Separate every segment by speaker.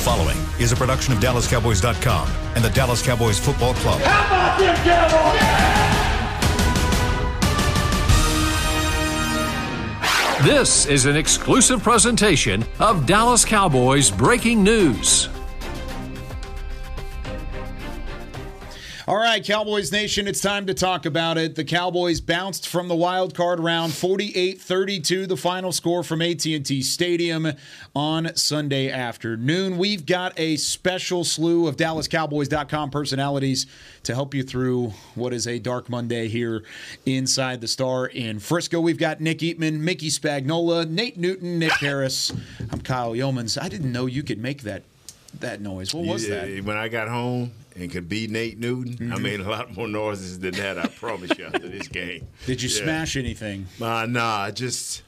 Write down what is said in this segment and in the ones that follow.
Speaker 1: The following is a production of DallasCowboys.com and the Dallas Cowboys Football Club.
Speaker 2: How about them Cowboys?
Speaker 3: This is an exclusive presentation of Dallas Cowboys Breaking News.
Speaker 4: All right, Cowboys Nation, it's time to talk about it. The Cowboys bounced from the wild card round 48-32, the final score from AT&T Stadium on Sunday afternoon. We've got a special slew of DallasCowboys.com personalities to help you through what is a dark Monday here inside the Star in Frisco. We've got Nick Eatman, Mickey Spagnola, Nate Newton, Nick Harris. I'm Kyle Youmans. I didn't know you could make that that noise. What was
Speaker 5: yeah,
Speaker 4: that?
Speaker 5: When I got home and could be Nate Newton, mm-hmm. I made a lot more noises than that. I promise you after this game.
Speaker 4: Did you yeah. smash anything?
Speaker 5: Uh, nah, just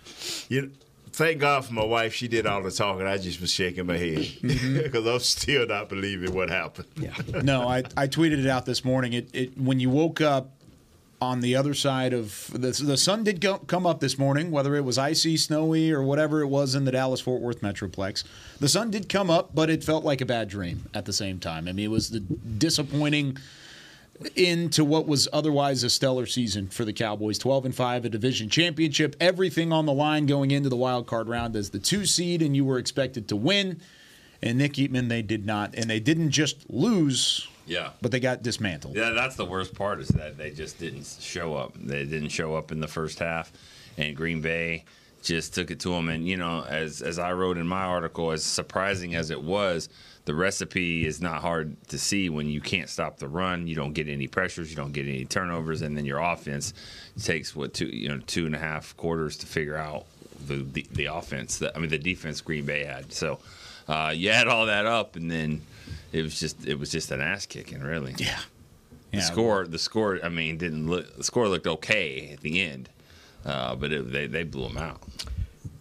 Speaker 5: you. Know, thank God for my wife. She did all the talking. I just was shaking my head because mm-hmm. I'm still not believing what happened.
Speaker 4: Yeah. No, I, I tweeted it out this morning. It, it when you woke up on the other side of the, the sun did go, come up this morning, whether it was icy, snowy, or whatever it was in the Dallas Fort Worth Metroplex. The sun did come up, but it felt like a bad dream at the same time. I mean, it was the disappointing into what was otherwise a stellar season for the Cowboys 12 and 5 a division championship everything on the line going into the wild card round as the 2 seed and you were expected to win and Nick Eatman they did not and they didn't just lose
Speaker 6: yeah.
Speaker 4: But they got dismantled.
Speaker 6: Yeah, that's the worst part is that they just didn't show up. They didn't show up in the first half, and Green Bay just took it to them. And you know, as as I wrote in my article, as surprising as it was, the recipe is not hard to see when you can't stop the run. You don't get any pressures. You don't get any turnovers, and then your offense takes what two you know two and a half quarters to figure out the the, the offense. That, I mean, the defense Green Bay had. So uh, you add all that up, and then it was just it was just an ass kicking, really.
Speaker 4: Yeah.
Speaker 6: The yeah. score, the score. I mean, didn't look. The score looked okay at the end, uh, but it, they they blew them out.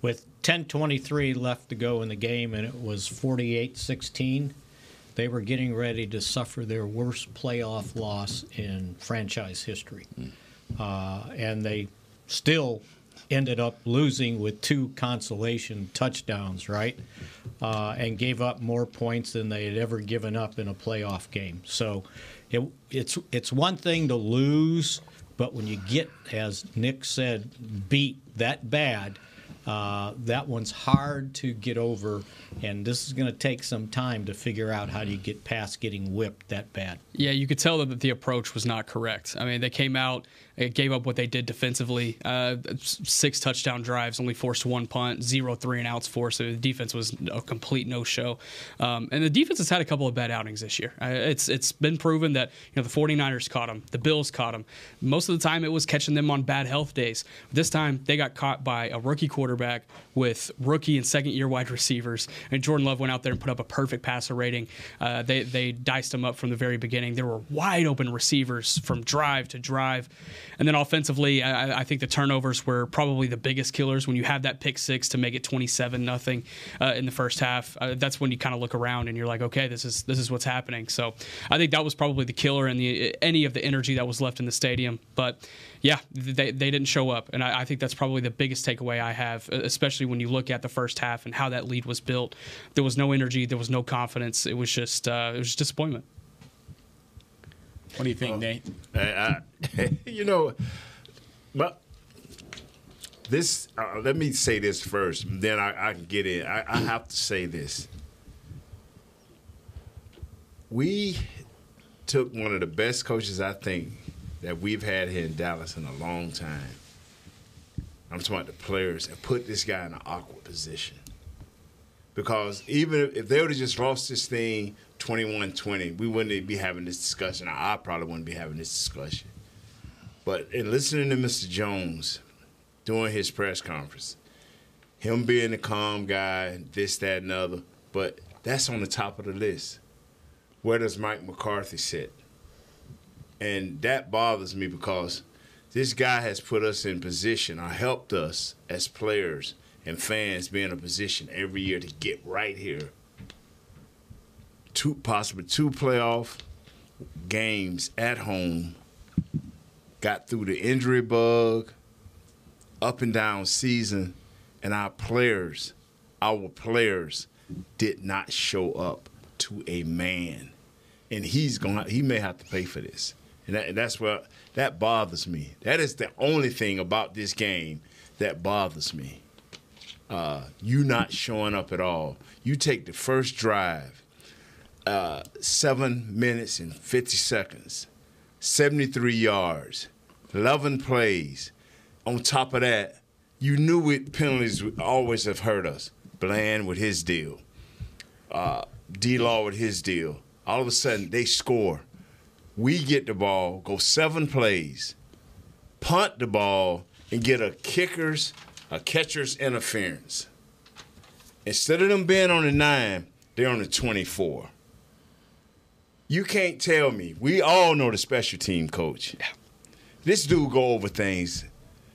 Speaker 7: With 10:23 left to go in the game, and it was 48-16. They were getting ready to suffer their worst playoff loss in franchise history, mm. uh, and they still ended up losing with two consolation touchdowns, right? Uh, and gave up more points than they had ever given up in a playoff game. So it, it's it's one thing to lose, but when you get, as Nick said, beat that bad, uh, that one's hard to get over, and this is going to take some time to figure out how do you get past getting whipped that bad.
Speaker 8: Yeah, you could tell that the approach was not correct. I mean, they came out gave up what they did defensively. Uh, six touchdown drives, only forced one punt, zero three and outs for. So the defense was a complete no show. Um, and the defense has had a couple of bad outings this year. Uh, it's it's been proven that you know the 49ers caught them, the Bills caught them. Most of the time it was catching them on bad health days. This time they got caught by a rookie quarterback with rookie and second year wide receivers. And Jordan Love went out there and put up a perfect passer rating. Uh, they they diced them up from the very beginning. There were wide open receivers from drive to drive. And then offensively, I, I, think the turnovers were probably the biggest killers. When you have that pick six to make it twenty-seven nothing uh, in the first half, uh, that's when you kind of look around and you're like, okay, this is this is what's happening. So I think that was probably the killer and the any of the energy that was left in the stadium. But yeah, they, they didn't show up. And I, I, think that's probably the biggest takeaway I have, especially when you look at the first half and how that lead was built. There was no energy, there was no confidence. It was just uh, it was just disappointment.
Speaker 4: What do you think, Nate?
Speaker 5: I, I, you know, but this. Uh, let me say this first, then I, I can get in. I, I have to say this. We took one of the best coaches I think that we've had here in Dallas in a long time. I'm talking about the players and put this guy in an awkward position. Because even if they would have just lost this thing 21 20, we wouldn't be having this discussion. I probably wouldn't be having this discussion. But in listening to Mr. Jones during his press conference, him being the calm guy, this, that, and other, but that's on the top of the list. Where does Mike McCarthy sit? And that bothers me because this guy has put us in position or helped us as players and fans be in a position every year to get right here two possibly two playoff games at home. Got through the injury bug, up and down season, and our players, our players did not show up to a man, and he's going. He may have to pay for this, and that, that's what that bothers me. That is the only thing about this game that bothers me. Uh, you not showing up at all. You take the first drive, uh, seven minutes and fifty seconds, seventy-three yards, eleven plays. On top of that, you knew it penalties would always have hurt us. Bland with his deal, uh, D Law with his deal. All of a sudden, they score. We get the ball, go seven plays, punt the ball, and get a kicker's, a catcher's interference. Instead of them being on the nine, they're on the 24. You can't tell me. We all know the special team coach. This dude go over things.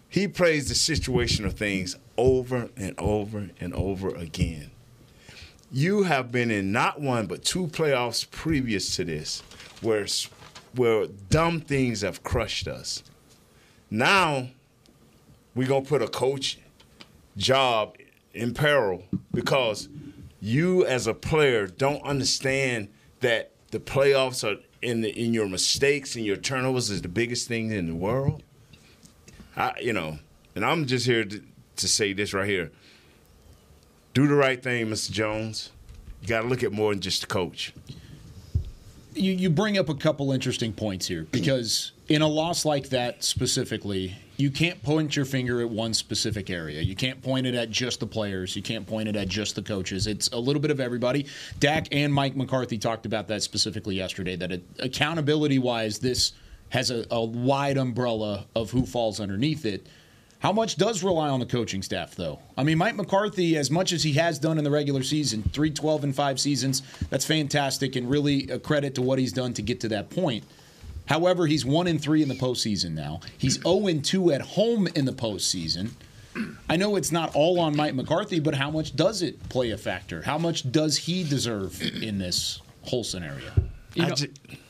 Speaker 5: He plays the situational things over and over and over again. You have been in not one but two playoffs previous to this, where where dumb things have crushed us. Now we're gonna put a coach job in peril because you as a player don't understand that the playoffs are in the, in your mistakes and your turnovers is the biggest thing in the world. I, you know, and I'm just here to, to say this right here. Do the right thing, Mr. Jones. You got to look at more than just the coach.
Speaker 4: You, you bring up a couple interesting points here because in a loss like that specifically, you can't point your finger at one specific area. You can't point it at just the players. You can't point it at just the coaches. It's a little bit of everybody. Dak and Mike McCarthy talked about that specifically yesterday. That it, accountability wise, this has a, a wide umbrella of who falls underneath it. How much does rely on the coaching staff, though? I mean, Mike McCarthy, as much as he has done in the regular season, 3 12 and 5 seasons, that's fantastic and really a credit to what he's done to get to that point. However, he's 1 and 3 in the postseason now. He's 0 and 2 at home in the postseason. I know it's not all on Mike McCarthy, but how much does it play a factor? How much does he deserve in this whole scenario?
Speaker 8: You know,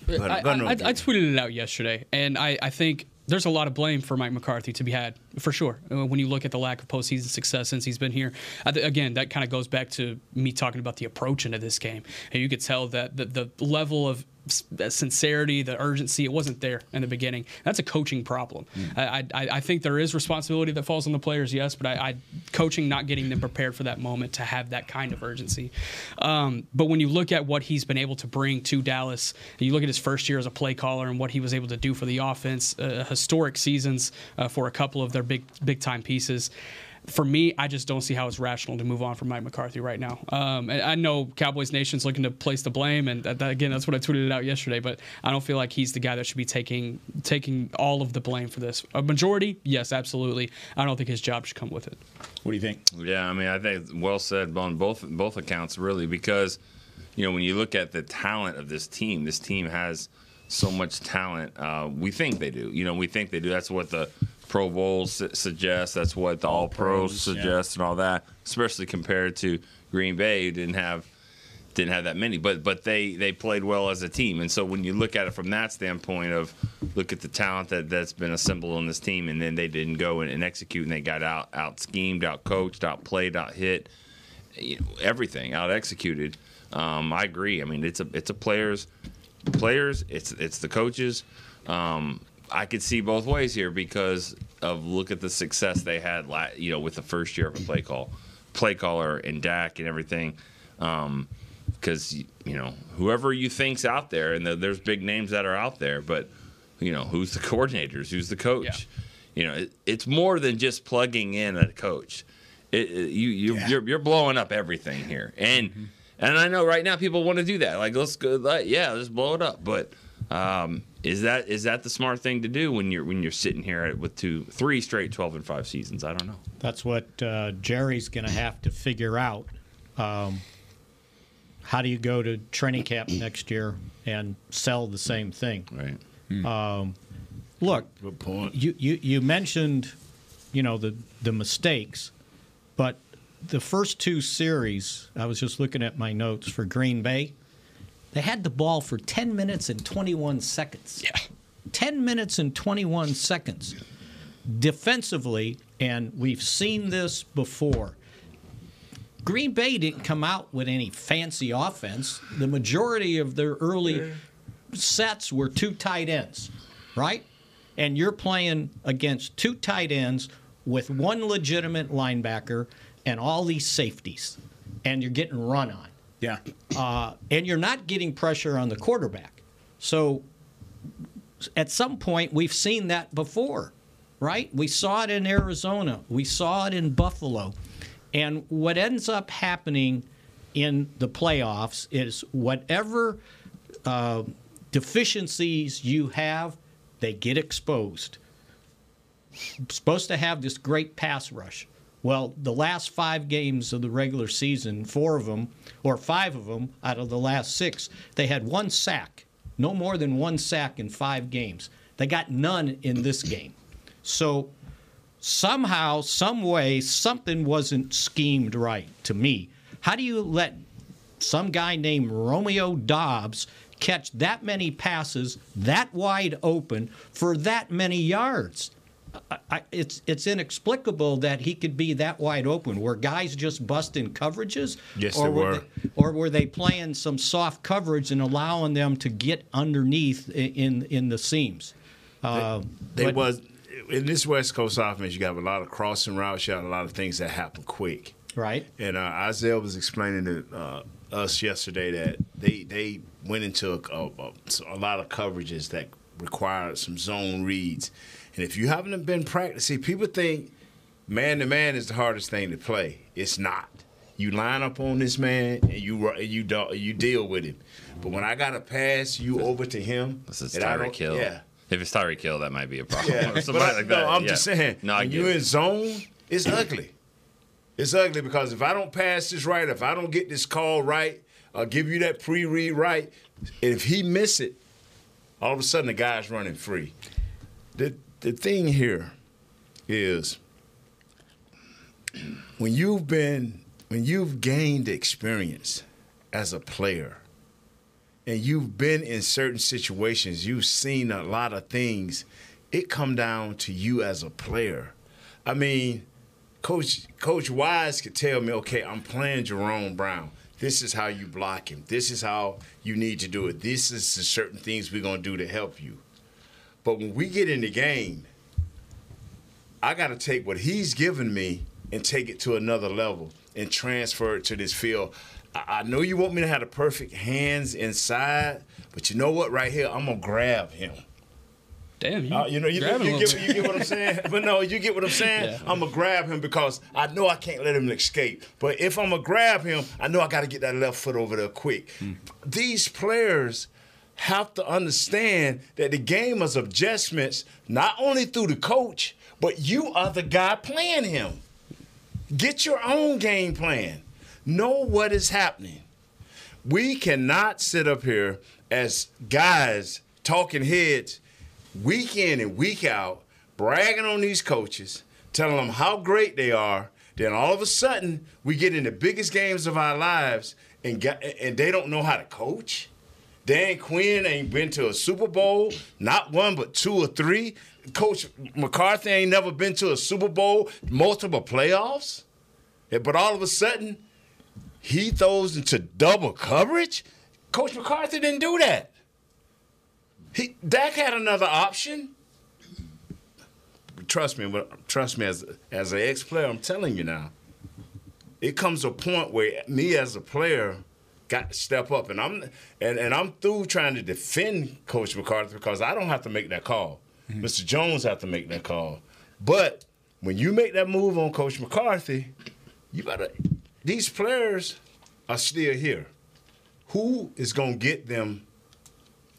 Speaker 8: I, I, I, I tweeted it out yesterday, and I, I think there's a lot of blame for Mike McCarthy to be had for sure. Uh, when you look at the lack of postseason success since he's been here, again, that kind of goes back to me talking about the approach into this game, and you could tell that the, the level of sincerity, the urgency, it wasn't there in the beginning. That's a coaching problem. Mm. I, I, I, think there is responsibility that falls on the players, yes, but I, I, coaching not getting them prepared for that moment to have that kind of urgency. Um, but when you look at what he's been able to bring to Dallas, you look at his first year as a play caller and what he was able to do for the offense, uh, historic seasons uh, for a couple of their big big time pieces for me, I just don't see how it's rational to move on from Mike McCarthy right now. Um, and I know Cowboys Nation's looking to place the blame, and that, that, again, that's what I tweeted out yesterday. But I don't feel like he's the guy that should be taking taking all of the blame for this. A majority, yes, absolutely. I don't think his job should come with it.
Speaker 4: What do you think?
Speaker 6: Yeah, I mean, I think well said on both both accounts, really, because you know when you look at the talent of this team, this team has so much talent. Uh, we think they do. You know, we think they do. That's what the Pro Bowls su- suggest. That's what the All Pros suggest, yeah. and all that. Especially compared to Green Bay, who didn't have didn't have that many, but but they they played well as a team. And so when you look at it from that standpoint of look at the talent that that's been assembled on this team, and then they didn't go and, and execute, and they got out out schemed, out coached, out played, out hit, you know, everything, out executed. Um, I agree. I mean, it's a it's a players players. It's it's the coaches. Um, I could see both ways here because of look at the success they had, you know, with the first year of a play call, play caller and Dak and everything. Because um, you know, whoever you think's out there, and the, there's big names that are out there, but you know, who's the coordinators, who's the coach? Yeah. You know, it, it's more than just plugging in a coach. It, it, you you yeah. you're, you're blowing up everything here, and mm-hmm. and I know right now people want to do that. Like let's go, like, yeah, let's blow it up, but. Um, is that is that the smart thing to do when you're when you're sitting here with two three straight 12 and 5 seasons? I don't know.
Speaker 7: That's what uh, jerry's going to have to figure out. Um, how do you go to training camp next year and sell the same thing?
Speaker 6: Right.
Speaker 7: Hmm. um, look Good point. You, you you mentioned you know the the mistakes but the first two series i was just looking at my notes for green bay they had the ball for 10 minutes and 21 seconds.
Speaker 8: Yeah.
Speaker 7: 10 minutes and 21 seconds. Defensively, and we've seen this before, Green Bay didn't come out with any fancy offense. The majority of their early sets were two tight ends, right? And you're playing against two tight ends with one legitimate linebacker and all these safeties, and you're getting run on.
Speaker 4: Yeah.
Speaker 7: Uh, and you're not getting pressure on the quarterback. So at some point, we've seen that before, right? We saw it in Arizona, we saw it in Buffalo. And what ends up happening in the playoffs is whatever uh, deficiencies you have, they get exposed. Supposed to have this great pass rush. Well, the last five games of the regular season, four of them, or five of them out of the last six, they had one sack. No more than one sack in five games. They got none in this game. So somehow, some way, something wasn't schemed right to me. How do you let some guy named Romeo Doubs catch that many passes that wide open for that many yards? I, it's it's inexplicable that he could be that wide open. Were guys just busting coverages?
Speaker 5: Yes,
Speaker 7: or
Speaker 5: they
Speaker 7: were.
Speaker 5: were.
Speaker 7: They, or were they playing some soft coverage and allowing them to get underneath in in the seams? Uh,
Speaker 5: They
Speaker 7: but-
Speaker 5: was in this West Coast offense. You got a lot of crossing routes. You got a lot of things that happen quick.
Speaker 7: right.
Speaker 5: And uh, Isaiah was explaining to uh, us yesterday that they they went into a, a, a lot of coverages that required some zone reads. And if you haven't been practicing, people think man to man is the hardest thing to play. It's not. You line up on this man and you you you deal with him. But when I got to pass you over to him,
Speaker 6: This is Tyreek Hill.
Speaker 5: Yeah.
Speaker 6: If it's Tyreek Hill, that might be a problem.
Speaker 5: Yeah,
Speaker 6: Or somebody
Speaker 5: I,
Speaker 6: like
Speaker 5: no,
Speaker 6: that.
Speaker 5: I'm
Speaker 6: yeah.
Speaker 5: just saying.
Speaker 6: No,
Speaker 5: when you're
Speaker 6: it.
Speaker 5: in zone, it's ugly. It's ugly because if I don't pass this right, if I don't get this call right, I'll give you that pre-read right. And if he miss it, all of a sudden the guy's running free. The the thing here is when you've been when you've gained experience as a player and you've been in certain situations, you've seen a lot of things. It come down to you as a player. I mean, Coach Coach Wise could tell me, okay, I'm playing Jerome Brown. This is how you block him. This is how you need to do it. This is the certain things we're gonna do to help you. But when we get in the game, I got to take what he's given me and take it to another level and transfer it to this field. I, I know you want me to have the perfect hands inside, but you know what? Right here, I'm gonna grab him.
Speaker 8: Damn, you,
Speaker 5: Uh, you know, you, you,
Speaker 8: a
Speaker 5: get, you get what I'm saying? but no, you get what I'm saying?
Speaker 8: Yeah.
Speaker 5: I'm to grab him because I know I can't let him escape. But if I'm to grab him, I know I got to get that left foot over there quick. These players have to understand that the game is adjustments, not only through the coach, but you are the guy playing him. Get your own game plan. Know what is happening. We cannot sit up here as guys, talking heads, week in and week out, bragging on these coaches, telling them how great they are. Then all of a sudden, we get in the biggest games of our lives, and and they don't know how to coach. Dan Quinn ain't been to a Super Bowl, not one but two or three. Coach McCarthy ain't never been to a Super Bowl, multiple playoffs. But all of a sudden, he throws into double coverage. Coach McCarthy didn't do that. He Dak had another option. Trust me, trust me as as an ex player, I'm telling you now. It comes a point where me as a player got to step up, and I'm and, and I'm through trying to defend Coach McCarthy because I don't have to make that call. Mm-hmm. Mr. Jones have to make that call. But when you make that move on Coach McCarthy, you better. These players are still here. Who is gonna get them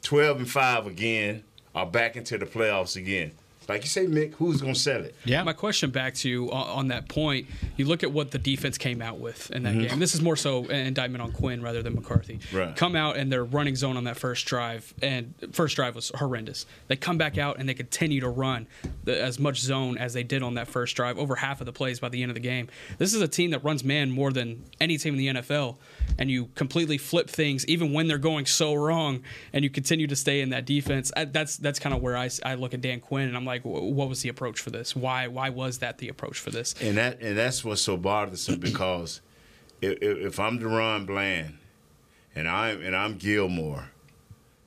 Speaker 5: 12 and 5 again or back into the playoffs again? Like you say, Mick, who's going to sell it?
Speaker 7: Yeah.
Speaker 8: My question back to you on, on that point, you look at what the defense came out with in that mm-hmm. game. This is more so an indictment on Quinn rather than McCarthy.
Speaker 5: Right.
Speaker 8: Come out and they're running zone on that first drive, and first drive was horrendous. They come back out and they continue to run the, as much zone as they did on that first drive, over half of the plays by the end of the game. This is a team that runs man more than any team in the NFL, and you completely flip things even when they're going so wrong, and you continue to stay in that defense. I, that's that's kind of where I, I look at Dan Quinn and I'm like, what was the approach for this? Why why was that the approach for this?
Speaker 5: And that and that's what's so bothersome because if, if I'm DaRon Bland and I'm and I'm Gilmore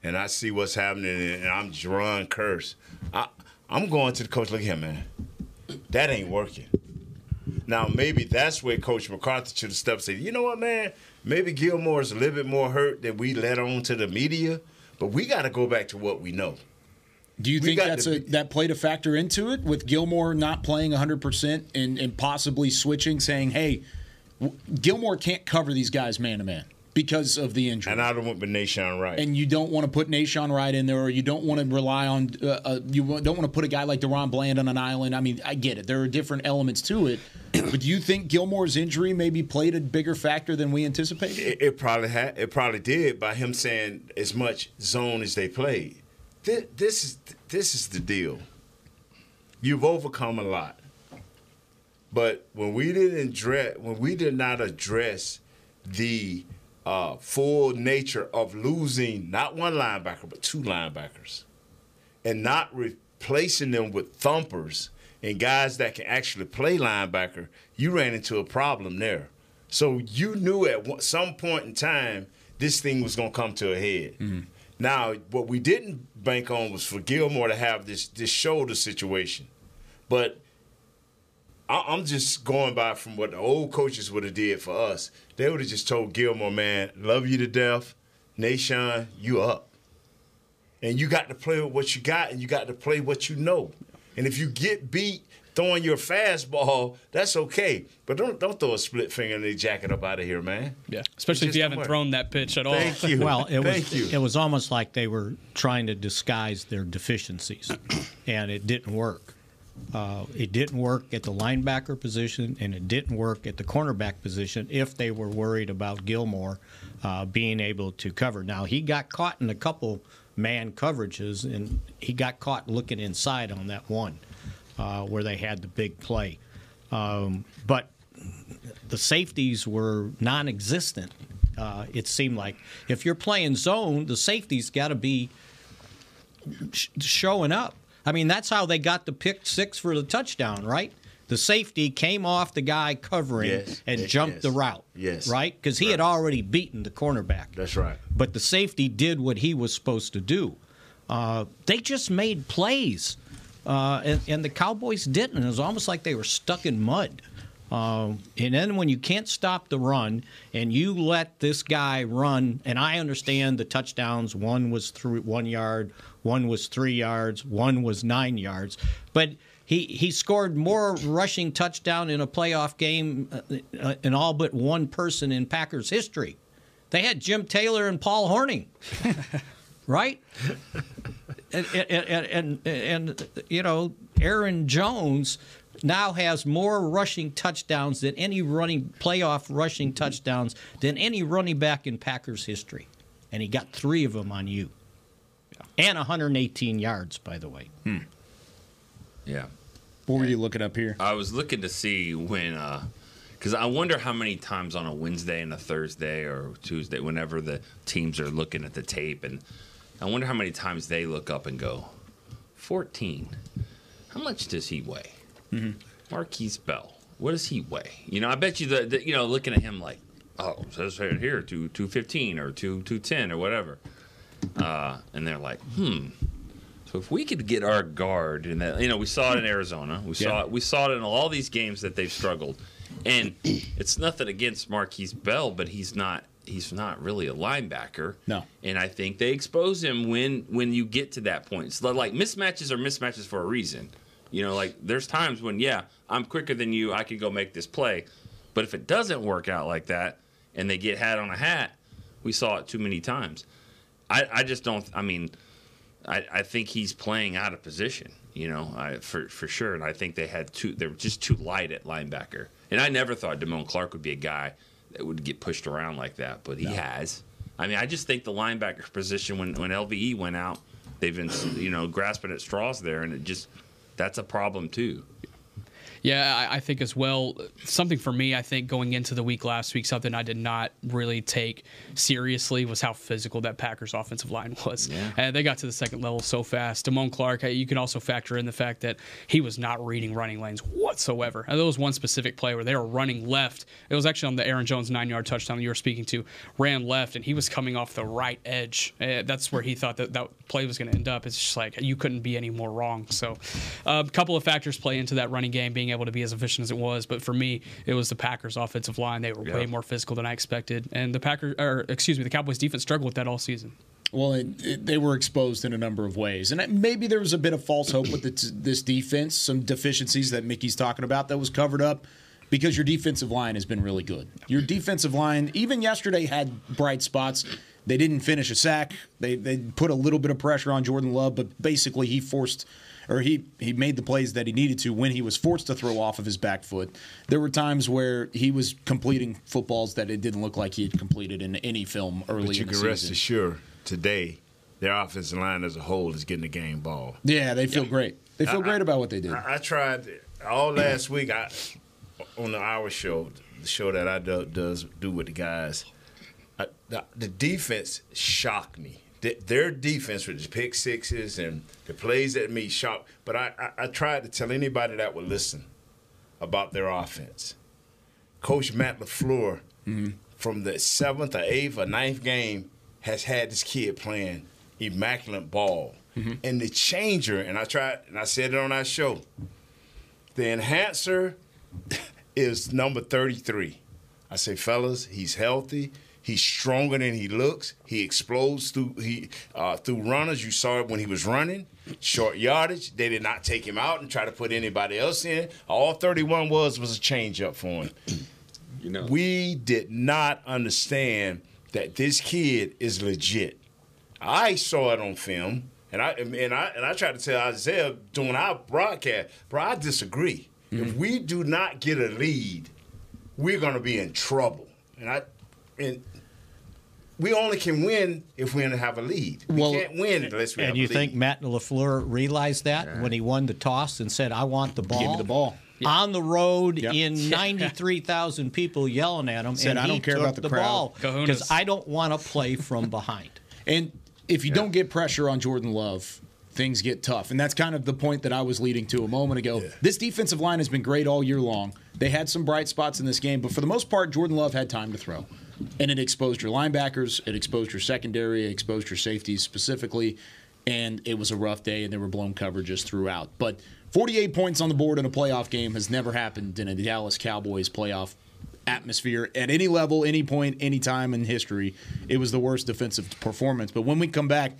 Speaker 5: and I see what's happening and I'm Deron Curse I, I'm going to the coach. Look here, man. That ain't working. Now maybe that's where Coach McCarthy should have stepped and said, you know what, man? Maybe Gilmore is a little bit more hurt than we let on to the media, but we got to go back to what we know.
Speaker 4: Do you
Speaker 5: We
Speaker 4: think that's
Speaker 5: to
Speaker 4: a, that played a factor into it with Gilmore not playing 100% and, and possibly switching, saying, hey, w- Gilmore can't cover these guys man to man because of the injury?
Speaker 5: And I don't want Benation right.
Speaker 4: and you don't want to put Nahshon Wright in there, or you don't want to rely on uh, uh, you don't want to put a guy like DaRon Bland on an island. I mean, I get it; there are different elements to it. but do you think Gilmore's injury maybe played a bigger factor than we anticipated?
Speaker 5: It, it probably had. It probably did by him saying as much zone as they played. This, this is this is the deal. You've overcome a lot, but when we didn't address, when we did not address the uh, full nature of losing not one linebacker but two linebackers, and not replacing them with thumpers and guys that can actually play linebacker, you ran into a problem there. So you knew at some point in time this thing was going to come to a head. Now, what we didn't bank on was for Gilmore to have this this shoulder situation, but I- I'm just going by from what the old coaches would have did for us. They would have just told Gilmore, man, love you to death. Nation, you up. And you got to play with what you got and you got to play what you know. And if you get beat throwing your fastball, that's okay. But don't don't throw a split finger in the jacket up out of here, man.
Speaker 8: Yeah, especially
Speaker 5: It
Speaker 8: if you haven't
Speaker 5: don't work.
Speaker 8: thrown that pitch at all.
Speaker 5: Thank you.
Speaker 7: Well, it
Speaker 5: Thank
Speaker 7: was
Speaker 5: you.
Speaker 7: it was almost like they were trying to disguise their deficiencies, and it didn't work. Uh, it didn't work at the linebacker position, and it didn't work at the cornerback position if they were worried about Gilmore uh, being able to cover. Now he got caught in a couple man coverages, and he got caught looking inside on that one uh, where they had the big play. Um, but the safeties were non-existent. Uh, it seemed like if you're playing zone, the safeties got to be sh- showing up. I mean, that's how they got the pick six for the touchdown, right? The safety came off the guy covering
Speaker 5: Yes,
Speaker 7: and
Speaker 5: yes,
Speaker 7: jumped
Speaker 5: yes.
Speaker 7: the route.
Speaker 5: Yes.
Speaker 7: Right? Because he had already beaten the cornerback.
Speaker 5: That's right.
Speaker 7: But the safety did what he was supposed to do. Uh, they just made plays, uh, and, and the Cowboys didn't. It was almost like they were stuck in mud. Um, and then when you can't stop the run and you let this guy run, and I understand the touchdowns. One was through one yard, one was three yards, one was nine yards, but. He, he scored more rushing touchdown in a playoff game uh, uh, in all but one person in Packers history. They had Jim Taylor and Paul Hornung, right? and, and, and, and, you know, Aaron Jones now has more rushing touchdowns than any running playoff rushing touchdowns than any running back in Packers history, and he got three of them on you, and 118 yards, by the way.
Speaker 6: Yeah.
Speaker 4: What were you looking up here?
Speaker 6: I was looking to see when, because I wonder how many times on a Wednesday and a Thursday or Tuesday, whenever the teams are looking at the tape, and I wonder how many times they look up and go, 14. How much does he weigh?
Speaker 4: Mm-hmm.
Speaker 6: Markquese Bell. What does he weigh? You know, I bet you that, that, you know, looking at him like, oh, it says right here, two, 215 or two, 210 or whatever. Uh, and they're like, hmm. So if we could get our guard in that, you know, we saw it in Arizona. We saw it. We saw it in all these games that they've struggled, and it's nothing against Markquese Bell, but he's not. He's not really a linebacker.
Speaker 4: No.
Speaker 6: And I think they expose him when when you get to that point. So like mismatches are mismatches for a reason. You know, like there's times when yeah, I'm quicker than you. I can go make this play, but if it doesn't work out like that, and they get hat on a hat, we saw it too many times. I, I just don't. I mean, I, I think he's playing out of position. You know, I, for for sure. And I think they had too. They were just too light at linebacker. And I never thought Damone Clark would be a guy that would get pushed around like that, but he has. I mean, I just think the linebacker position when when LVE went out, they've been you know grasping at straws there, and it just that's a problem too.
Speaker 8: Yeah, I, I think as well. Something for me, I think going into the week last week, something I did not really take seriously was how physical that Packers offensive line was. Yeah. And they got to the second level so fast. Damone Clark, you can also factor in the fact that he was not reading running lanes whatsoever. And there was one specific play where they were running left. It was actually on the Aaron Jones nine yard touchdown you were speaking to, ran left, and he was coming off the right edge. Uh, that's where he thought that that play was going to end up. It's just like you couldn't be any more wrong. So, a uh, couple of factors play into that running game being able to be as efficient as it was. But for me, it was the Packers' offensive line. They were way more physical than I expected, and the Packers, or excuse me, the Cowboys' defense struggled with that all season.
Speaker 4: Well, it, it, they were exposed in a number of ways, and maybe there was a bit of false hope with the, this defense, some deficiencies that Mickey's talking about that was covered up because your defensive line has been really good. Your defensive line, even yesterday, had bright spots. They didn't finish a sack. They they put a little bit of pressure on Jordan Love, but basically he forced or he he made the plays that he needed to when he was forced to throw off of his back foot. There were times where he was completing footballs that it didn't look like he had completed in any film early.
Speaker 5: But you can rest assured today their offensive line as a whole is getting the game ball.
Speaker 4: Yeah, they feel great. They feel I, great about what they did.
Speaker 5: I, I tried all last week. I on the hour show, the show that I do, does do with the guys. I, the, the defense shocked me their defense with the pick sixes and the plays at me shocked. But I, I, I, tried to tell anybody that would listen about their offense. Coach Matt LaFleur, mm-hmm. from the seventh or eighth or ninth game, has had this kid playing immaculate ball. Mm-hmm. And the changer, and I tried, and I said it on our show, the enhancer is number 33. I say, fellas, he's healthy. He's stronger than he looks. He explodes through he uh, through runners. You saw it when he was running. Short yardage. They did not take him out and try to put anybody else in. All 31 was was a change up for him. You know. We did not understand that this kid is legit. I saw it on film, and I and I and I tried to tell Isaiah during our broadcast, bro, I disagree. Mm-hmm. If we do not get a lead, we're gonna be in trouble. And I and we only can win if we have a lead. We well, can't win unless we
Speaker 7: and
Speaker 5: have
Speaker 7: you
Speaker 5: a lead.
Speaker 7: And you think Matt LaFleur realized that yeah. when he won the toss and said, "I want the ball."
Speaker 4: Give me the ball.
Speaker 7: On the road yep. in 93,000 people yelling at him,
Speaker 4: said,
Speaker 7: and
Speaker 4: I don't care about the,
Speaker 7: the
Speaker 4: crowd.
Speaker 7: ball because I don't want to play from behind.
Speaker 4: and if you yeah. don't get pressure on Jordan Love, things get tough. And that's kind of the point that I was leading to a moment ago. Yeah. This defensive line has been great all year long. They had some bright spots in this game, but for the most part, Jordan Love had time to throw and it exposed your linebackers, it exposed your secondary, it exposed your safeties specifically, and it was a rough day, and there were blown coverages throughout. But 48 points on the board in a playoff game has never happened in a Dallas Cowboys playoff atmosphere at any level, any point, any time in history. It was the worst defensive performance. But when we come back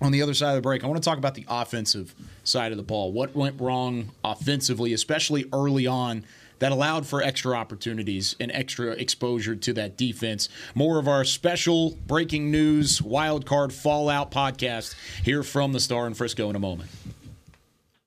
Speaker 4: on the other side of the break, I want to talk about the offensive side of the ball. What went wrong offensively, especially early on? That allowed for extra opportunities and extra exposure to that defense. More of our special breaking news wild card fallout podcast here from the Star in Frisco in a moment.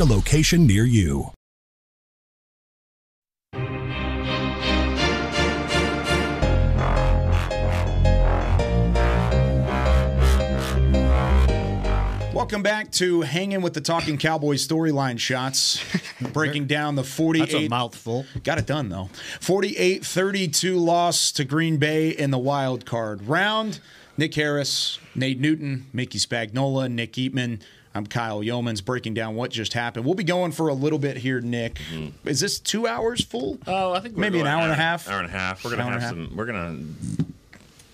Speaker 9: a location near you.
Speaker 4: Welcome back to Hanging with the Talking Cowboys storyline shots. Breaking down the 48.
Speaker 7: That's a mouthful.
Speaker 4: Got it done, though. 48 32 loss to Green Bay in the wild card round. Nick Harris, Nate Newton, Mickey Spagnola, Nick Eatman. I'm Kyle Youmans breaking down what just happened. We'll be going for a little bit here, Nick. Is this two hours full?
Speaker 6: Oh, I think we're
Speaker 4: maybe an hour and a half.
Speaker 6: Hour and a half. We're gonna
Speaker 4: Hour
Speaker 6: have some. We're gonna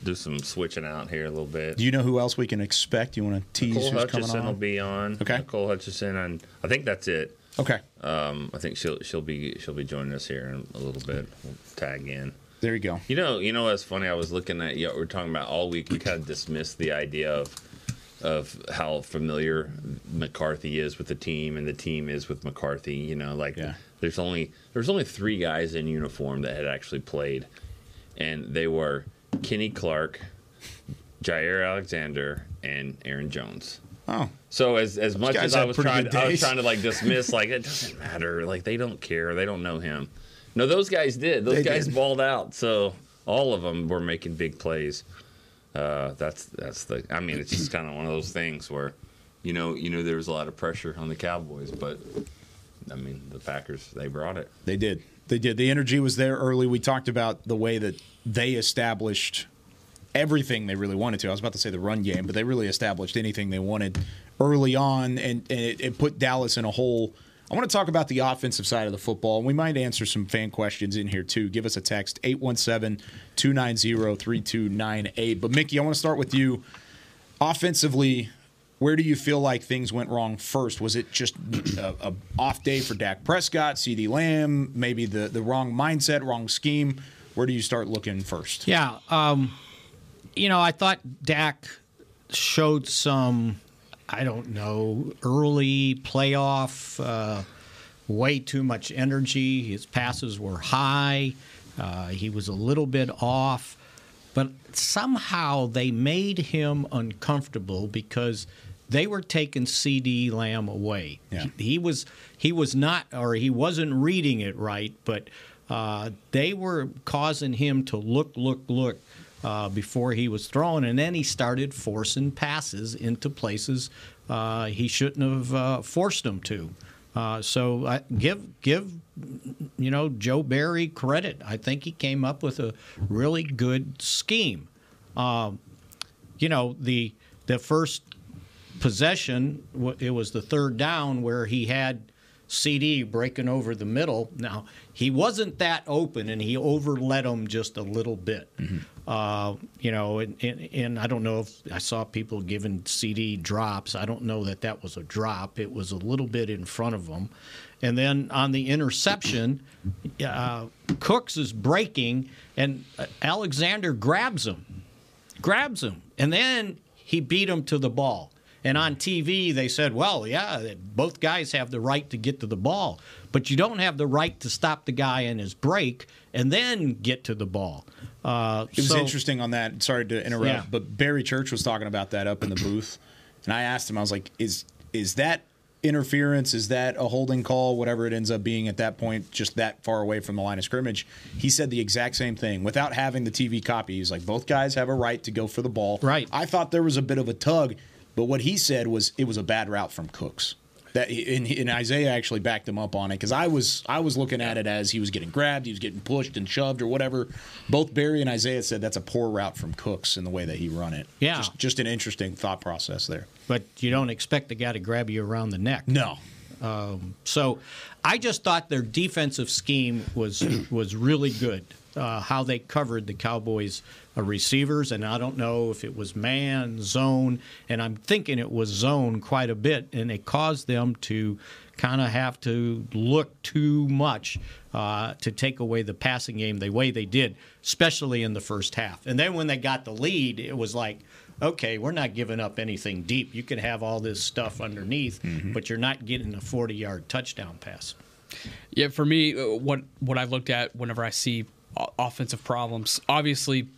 Speaker 6: do some switching out here a little bit.
Speaker 4: Do you know who else we can expect? You want to tease
Speaker 6: Nicole
Speaker 4: who's coming
Speaker 6: Hutchison
Speaker 4: on?
Speaker 6: will be on.
Speaker 4: Okay.
Speaker 6: Nicole Hutchison, and I think that's it.
Speaker 4: Okay.
Speaker 6: Um, I think she'll she'll be she'll be joining us here in a little bit. We'll tag in.
Speaker 4: There you go.
Speaker 6: You know, you know what's funny? I was looking at you know, we are talking about all week. We kind of dismissed the idea of of how familiar McCarthy is with the team and the team is with McCarthy. You know, like there's only there's only three guys in uniform that had actually played, and they were Kenny Clark, Jaire Alexander, and Aaron Jones.
Speaker 4: Oh.
Speaker 6: So as as
Speaker 4: Those
Speaker 6: much as I was trying,
Speaker 4: good
Speaker 6: I was trying to like dismiss, like it doesn't matter, like they don't care, they don't know him. No, those guys did. Those
Speaker 4: They
Speaker 6: guys
Speaker 4: did.
Speaker 6: balled out. So all of them were making big plays. Uh, that's that's the. I mean, it's just kind of one of those things where, you know, you know, there was a lot of pressure on the Cowboys, but I mean, the Packers they brought it.
Speaker 4: They did. They did. The energy was there early. We talked about the way that they established everything they really wanted to. I was about to say the run game, but they really established anything they wanted early on, and, and it, it put Dallas in a hole. I want to talk about the offensive side of the football, we might answer some fan questions in here too. Give us a text 817 290 3298. But Mickey, I want to start with you. Offensively, where do you feel like things went wrong first? Was it just a, a off day for Dak Prescott, CeeDee Lamb, maybe the, the wrong mindset, wrong scheme? Where do you start looking first?
Speaker 7: Yeah, um, you know, I thought Dak showed some, I don't know, early playoff, uh, way too much energy. His passes were high. Uh, he was a little bit off, but somehow they made him uncomfortable because they were taking CeeDee Lamb away.
Speaker 4: Yeah.
Speaker 7: He, he was he was not or he wasn't reading it right, but uh, they were causing him to look, look, look uh, before he was thrown, and then he started forcing passes into places uh, he shouldn't have uh, forced them to. Uh, so give give you know Joe Barry credit. I think he came up with a really good scheme. Um, you know the the first possession it was the third down where he had CeeDee breaking over the middle. Now he wasn't that open, and he overlet him just a little bit. Uh, you know, and, and, and I don't know if I saw people giving CeeDee drops. I don't know that that was a drop. It was a little bit in front of them. And then on the interception, uh, Cooks is breaking, and uh, Alexander grabs him grabs him, and then he beat him to the ball. And on TV, they said, well, yeah, both guys have the right to get to the ball, but you don't have the right to stop the guy in his break and then get to the ball. Uh,
Speaker 4: It was
Speaker 7: so-
Speaker 4: interesting on that. Sorry to interrupt,
Speaker 7: Yeah.
Speaker 4: but Barry Church was talking about that up in the booth, and I asked him, I was like, "Is is that interference? Is that a holding call? Whatever it ends up being at that point, just that far away from the line of scrimmage?" He said the exact same thing without having the TV copy. He's like, "Both guys have a right to go for the ball." Right. I thought there was a bit of a tug, but what he said was it was a bad route from Cooks. That and, and Isaiah actually backed him up on it because I was I was looking at it as he was getting grabbed, he was getting pushed and shoved or whatever. Both Barry and Isaiah said that's a poor route from Cooks in the way that he run it.
Speaker 7: Yeah.
Speaker 4: just, just an interesting thought process there.
Speaker 7: but you don't expect the guy to grab you around the neck.
Speaker 4: No,
Speaker 7: Um, so I just thought their defensive scheme was was really good. Uh, how they covered the Cowboys uh, receivers, and I don't know if it was man, zone, and I'm thinking it was zone quite a bit, and it caused them to kind of have to look too much uh, to take away the passing game the way they did, especially in the first half. And then when they got the lead, it was like, okay, we're not giving up anything deep. You can have all this stuff underneath, but you're not getting a 40 yard touchdown pass.
Speaker 8: Yeah, for me, uh, what what I looked at whenever I see offensive problems, obviously,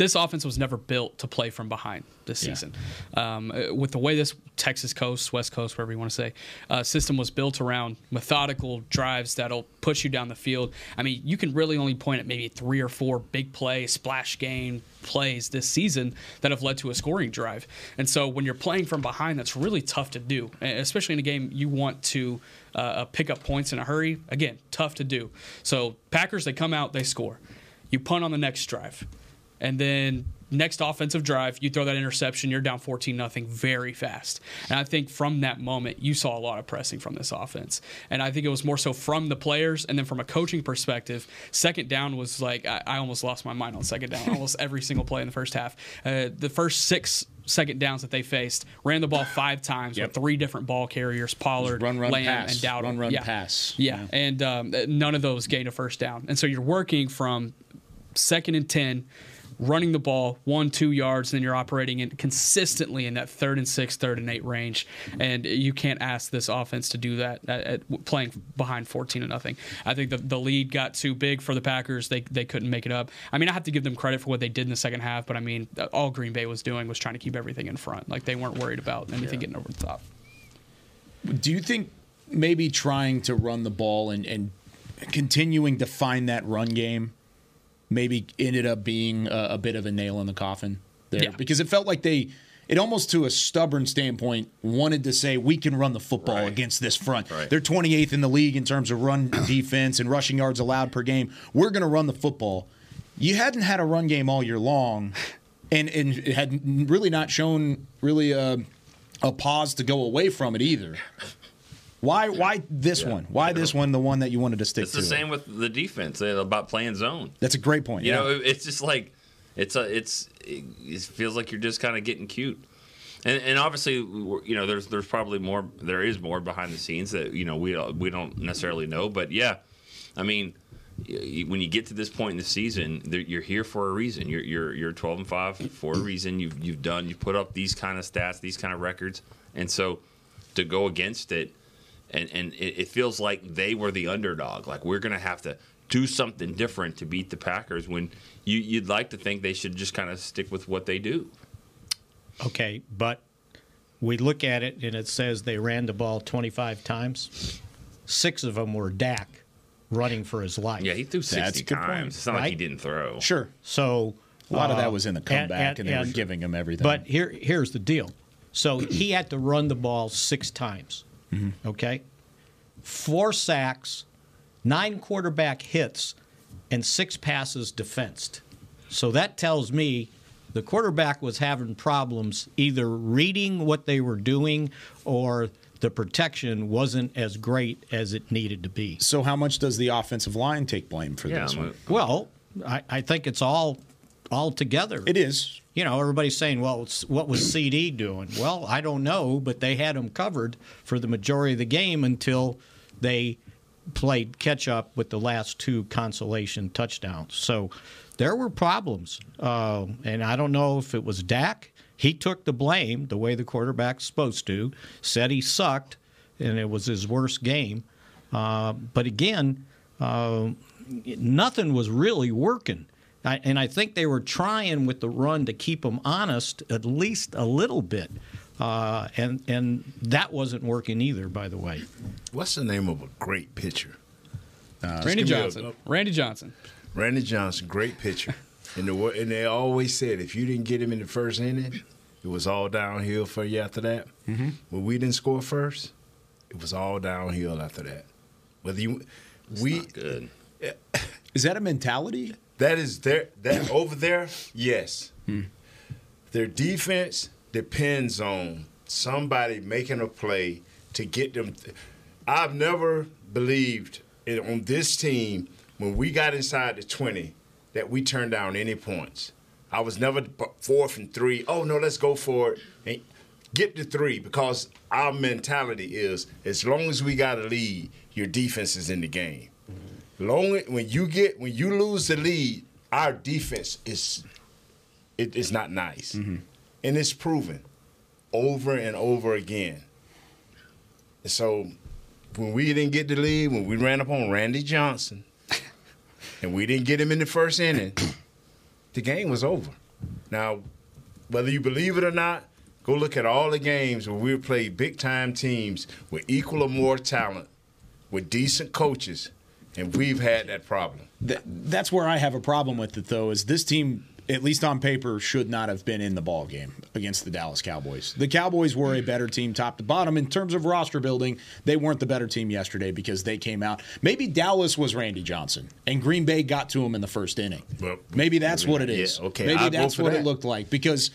Speaker 8: this offense was never built to play from behind this
Speaker 7: Yeah.
Speaker 8: season. Um, uh, with the way this Texas coast, West Coast, whatever you want to say, uh, system was built around methodical drives that'll push you down the field. I mean, you can really only point at maybe three or four big play, splash game plays this season that have led to a scoring drive. And so when you're playing from behind, that's really tough to do, especially in a game you want to uh, pick up points in a hurry. Again, tough to do. So Packers, they come out, they score. You punt on the next drive. And then next offensive drive, you throw that interception, you're down 14 nothing very fast. And I think from that moment, you saw a lot of pressing from this offense. And I think it was more so from the players and then from a coaching perspective, second down was like I, I almost lost my mind on second down almost every single play in the first half. Uh, the first six second downs that they faced ran the ball five times with three different ball carriers Pollard,
Speaker 4: Run, run,
Speaker 8: Lamb,
Speaker 4: pass.
Speaker 8: and Dowdle.
Speaker 4: Run, run,
Speaker 8: yeah.
Speaker 4: pass.
Speaker 8: Yeah, and um, none of those gained a first down. And so you're working from second and 10, running the ball one, two yards, and then you're operating in consistently in that third and six, third and eight range. And you can't ask this offense to do that at, at playing behind 14 to nothing. I think the, the lead got too big for the Packers. They, they couldn't make it up. I mean, I have to give them credit for what they did in the second half, but I mean, all Green Bay was doing was trying to keep everything in front. Like they weren't worried about anything getting over the top.
Speaker 4: Do you think maybe trying to run the ball and, and continuing to find that run game maybe ended up being a, a bit of a nail in the coffin there?
Speaker 8: Yeah.
Speaker 4: Because it felt like they, it almost to a stubborn standpoint, wanted to say, we can run the football against this front. They're 28th in the league in terms of run defense and rushing yards allowed per game. We're going to run the football. You hadn't had a run game all year long. And, and had really not shown really a, a pause to go away from it either. Why? Why this one? Why this one? The one that you wanted to stick to?
Speaker 6: It's
Speaker 4: to?
Speaker 6: the same with the defense uh, about playing zone.
Speaker 4: That's a great point.
Speaker 6: You
Speaker 4: yeah.
Speaker 6: know, it's just like it's a it's it, feels like you're just kind of getting cute. And, and obviously, you know, there's there's probably more. There is more behind the scenes that you know we don't- we don't necessarily know. But yeah, I mean, when you get to this point in the season, you're here for a reason. You're you're you're 12 and five for a reason. You've you've done you've put up these kind of stats, these kind of records, and so to go against it, and and it, it feels like they were the underdog. Like we're gonna have to do something different to beat the Packers. When you you'd like to think they should just kind of stick with what they do.
Speaker 7: Okay, but we look at it and it says they ran the ball 25 times. Six of them were Dak running for his life.
Speaker 6: Yeah, he threw 60 times. It's not like he didn't throw.
Speaker 4: Sure.
Speaker 7: So
Speaker 4: A lot of
Speaker 7: uh,
Speaker 4: that was in the comeback, and, they were giving him everything.
Speaker 7: But here, here's the deal. So he had to run the ball six times.
Speaker 4: Mm-hmm.
Speaker 7: Okay, four sacks, nine quarterback hits, and six passes defensed. So that tells me the quarterback was having problems either reading what they were doing or the protection wasn't as great as it needed to be.
Speaker 4: So how much does the offensive line take blame for
Speaker 7: Yeah,
Speaker 4: this
Speaker 7: I'm
Speaker 4: one?
Speaker 7: Well, I, I think it's all all together.
Speaker 4: It is.
Speaker 7: You know, everybody's saying, "Well, what was CeeDee doing?" Well, I don't know, but they had him covered for the majority of the game until they played catch up with the last two consolation touchdowns. So there were problems, uh, and I don't know if it was Dak. He took the blame the way the quarterback's supposed to. Said he sucked, and it was his worst game. Uh, but again, uh, nothing was really working. I, and I think they were trying with the run to keep them honest at least a little bit. Uh, and and that wasn't working either, by the way.
Speaker 5: What's the name of a great pitcher? Uh,
Speaker 8: Randy
Speaker 5: it's a-
Speaker 8: Johnson. Randy Johnson.
Speaker 5: Randy Johnson, great pitcher. and, the, and they always said if you didn't get him in the first inning, it was all downhill for you after that.
Speaker 4: Mhm.
Speaker 5: When we didn't score first, it was all downhill after that. Whether you, we
Speaker 6: good.
Speaker 4: Is that a mentality?
Speaker 5: That is their that over there. Yes, hmm. their defense depends on somebody making a play to get them. I've never believed in, on this team when we got inside the 20 that we turned down any points. I was never fourth and three. Oh no, let's go for it and get the three because our mentality is as long as we got a lead, your defense is in the game. Long when you get when you lose the lead, our defense is it is not nice, mm-hmm. and it's proven over and over again. And so when we didn't get the lead, when we ran up on Randy Johnson, and we didn't get him in the first inning, the game was over. Now, whether you believe it or not, go look at all the games where we played big time teams with equal or more talent, with decent coaches, and we've had that problem.
Speaker 4: Th- that's where I have a problem with it, though, is this team, at least on paper, should not have been in the ball game against the Dallas Cowboys. The Cowboys were a better team, top to bottom, in terms of roster building. They weren't the better team yesterday because they came out. Maybe Dallas was Randy Johnson, and Green Bay got to him in the first inning. Maybe that's what it is.
Speaker 5: Yeah, okay,
Speaker 4: Maybe
Speaker 5: I'll
Speaker 4: that's what
Speaker 5: that.
Speaker 4: it looked like because.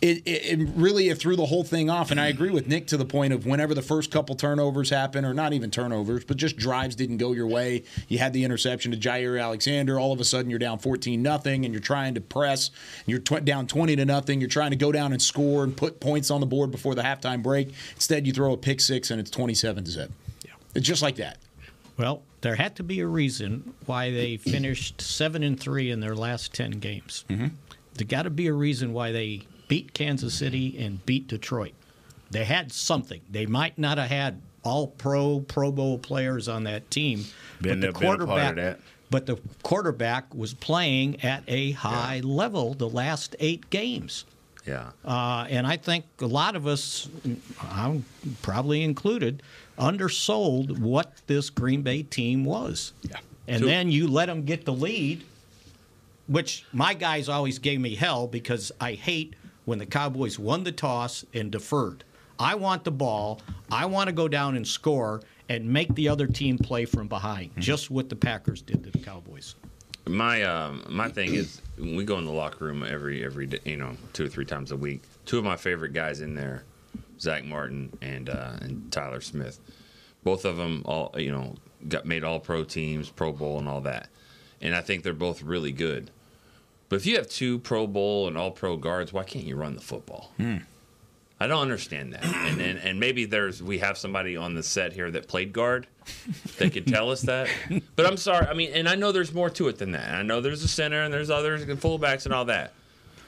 Speaker 4: It, it, it really it threw the whole thing off, and I agree with Nick to the point of whenever the first couple turnovers happen, or not even turnovers, but just drives didn't go your way. You had the interception to Jaire Alexander. All of a sudden, you're down fourteen nothing, and you're trying to press. And you're tw- down twenty to nothing. You're trying to go down and score and put points on the board before the halftime break. Instead, you throw a pick six, and it's twenty-seven to zip. Yeah, it's just like that.
Speaker 7: Well, there had to be a reason why they finished seven and three in their last ten games. Mm-hmm. There got to be a reason why they beat Kansas City and beat Detroit. They had something. They might not have had all pro, Pro Bowl players on that team,
Speaker 5: Been
Speaker 7: but the
Speaker 5: there, been a part of
Speaker 7: quarterback. But the quarterback was playing at a high level the last eight games.
Speaker 6: Yeah.
Speaker 7: Uh, and I think a lot of us, I'm probably included, undersold what this Green Bay team was. Yeah. And
Speaker 6: Two-
Speaker 7: then you let them get the lead, which my guys always gave me hell because I hate when the Cowboys won the toss and deferred. I want the ball. I want to go down and score and make the other team play from behind, just what the Packers did to the Cowboys.
Speaker 6: My um, my thing is when we go in the locker room every every day, you know two or three times a week. Two of my favorite guys in there, Zack Martin and uh, and Tyler Smith. Both of them all you know got made all pro teams, Pro Bowl, and all that. And I think they're both really good. But if you have two Pro Bowl and all pro guards, why can't you run the football? Hmm. I don't understand that. And, and and maybe there's we have somebody on the set here that played guard that could tell us that. But I'm sorry. I mean, and I know there's more to it than that. I know there's a center and there's others and fullbacks and all that.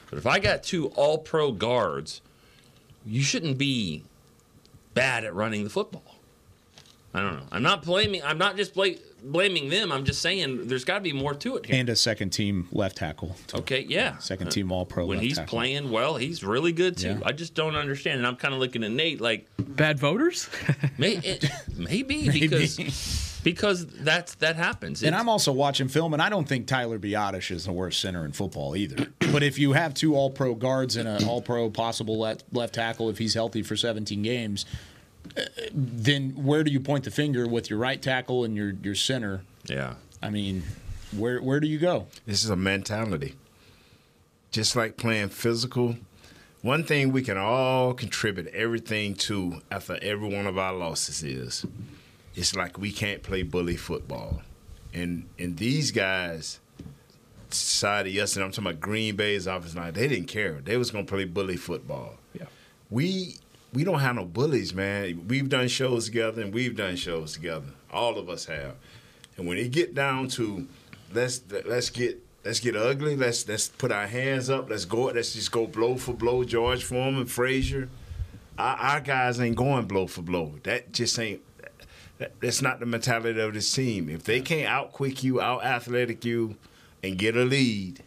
Speaker 6: But if I got two all pro guards, you shouldn't be bad at running the football. I don't know. I'm not blaming. I'm not just bla- blaming them. I'm just saying there's got to be more to it here.
Speaker 4: And a second team left tackle. too.
Speaker 6: Okay, yeah.
Speaker 4: Second team All Pro.
Speaker 6: When
Speaker 4: left
Speaker 6: he's
Speaker 4: tackle.
Speaker 6: playing well, he's really good too.
Speaker 4: Yeah.
Speaker 6: I just don't understand, and I'm kind of looking at Nate like
Speaker 8: bad voters.
Speaker 6: may, it, maybe because because that's that happens.
Speaker 4: And
Speaker 6: It's-
Speaker 4: I'm also watching film, and I don't think Tyler Biadasz is the worst center in football either. But if you have two All Pro guards and an All Pro possible left, left tackle, if he's healthy for 17 games, then where do you point the finger with your right tackle and your your center?
Speaker 6: Yeah.
Speaker 4: I mean, where where do you go?
Speaker 5: This is a mentality. Just like playing physical. One thing we can all contribute everything to after every one of our losses is it's like we can't play bully football. And and these guys decided yesterday, I'm talking about Green Bay's office line, they didn't care. They was gonna play bully football.
Speaker 8: Yeah.
Speaker 5: We we don't have no bullies, man. We've done shows together and we've done shows together. All of us have. And when it get down to let's let's get let's get ugly, let's let's put our hands up, let's go let's just go blow for blow, George Foreman, Frazier. Our, our guys ain't going blow for blow. That just ain't that, that's not the mentality of this team. If they can't out quick you, out athletic you, and get a lead,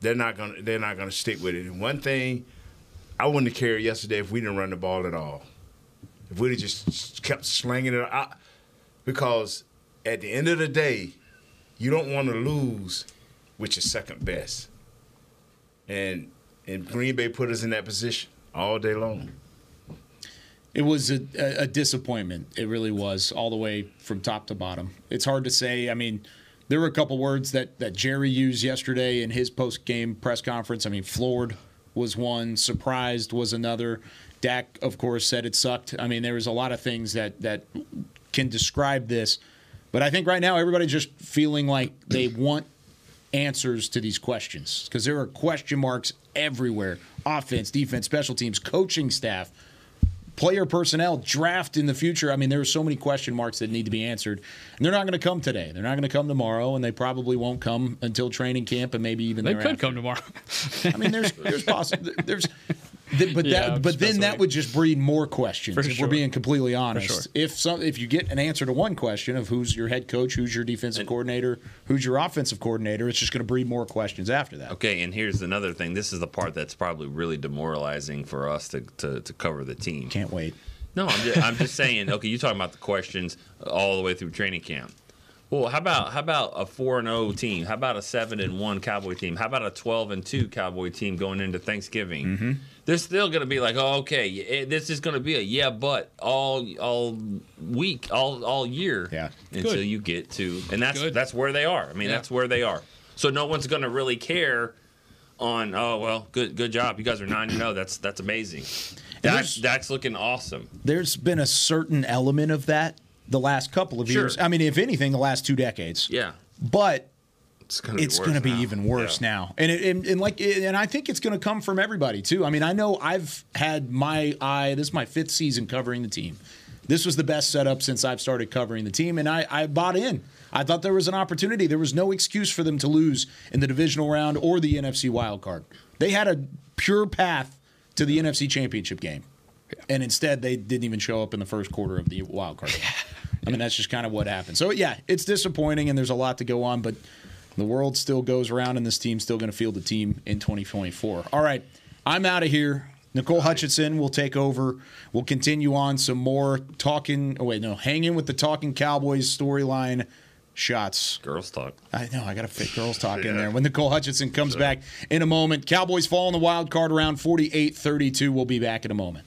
Speaker 5: they're not gonna they're not gonna stick with it. And one thing I wouldn't have cared yesterday if we didn't run the ball at all. If we'd have just kept slinging it out, because at the end of the day, you don't want to lose with your second best. And and Green Bay put us in that position all day long.
Speaker 4: It was a, a, disappointment. It really was, all the way from top to bottom. It's hard to say. I mean, there were a couple words that, that Jerry used yesterday in his post game press conference. I mean, floored was one, surprised was another. Dak, of course, said it sucked. I mean, there was a lot of things that that can describe this. But I think right now everybody's just feeling like they want answers to these questions because there are question marks everywhere offense, defense, special teams, coaching staff, player personnel, draft in the future. I mean, there are so many question marks that need to be answered. And they're not going to come today. They're not going to come tomorrow, and they probably won't come until training camp and maybe even
Speaker 8: They
Speaker 4: thereafter.
Speaker 8: could come tomorrow.
Speaker 4: I mean, there's there's possible there's, th- but
Speaker 8: Yeah,
Speaker 4: that but then that
Speaker 8: speculating.
Speaker 4: would just breed more questions.
Speaker 8: For
Speaker 4: if
Speaker 8: sure.
Speaker 4: we're being completely honest,
Speaker 8: sure.
Speaker 4: if some if you get an answer to one question of who's your head coach, who's your defensive coordinator, who's your offensive coordinator, it's just going to breed more questions after that.
Speaker 6: Okay, and here's another thing. This is the part that's probably really demoralizing for us to, to, to cover the team.
Speaker 4: Can't wait.
Speaker 6: No, I'm just, I'm just saying. Okay, you're talking about the questions all the way through training camp. Well, how about how about a four and zero team? How about a seven and one Cowboy team? How about a twelve and two Cowboy team going into Thanksgiving?
Speaker 4: Mm-hmm.
Speaker 6: They're still going to be like, oh, okay, eh, this is going to be a yeah, but all all week, all all year,
Speaker 4: yeah,
Speaker 6: until
Speaker 8: Good.
Speaker 6: you get to, and that's
Speaker 8: Good.
Speaker 6: that's where they are. I mean,
Speaker 8: Yeah.
Speaker 6: that's where they are. So no one's going to really care on. Oh well, good good job. You guys are nine and zero. That's that's amazing. That's that's looking awesome.
Speaker 4: There's been a certain element of that the last couple of
Speaker 6: Sure.
Speaker 4: years. I mean, if anything, the last two decades.
Speaker 6: Yeah.
Speaker 4: But
Speaker 5: it's going to be,
Speaker 4: it's
Speaker 5: worse
Speaker 4: going to be even worse now, and, it, and and like and I think it's going to come from everybody too. I mean, I know I've had my eye. This is my fifth season covering the team. This was the best setup since I've started covering the team, and I, I bought in. I thought there was an opportunity. There was no excuse for them to lose in the divisional round or the NFC wild card. They had a pure path to the NFC championship game, and instead they didn't even show up in the first quarter of the wild card. I mean, that's just kind of what happened. So yeah, it's disappointing, and there's a lot to go on, but the world still goes around, and this team's still going to field the team in 2024. All right, I'm out of here. Nicole Hutchison will take over. We'll continue on some more talking. Oh wait, no, hanging with the talking Cowboys storyline shots.
Speaker 6: Girls talk.
Speaker 4: I know. I got to fit girls talk in there. When Nicole Hutchison comes back in a moment, Cowboys fall in the wild card around 48 32. We'll be back in a moment.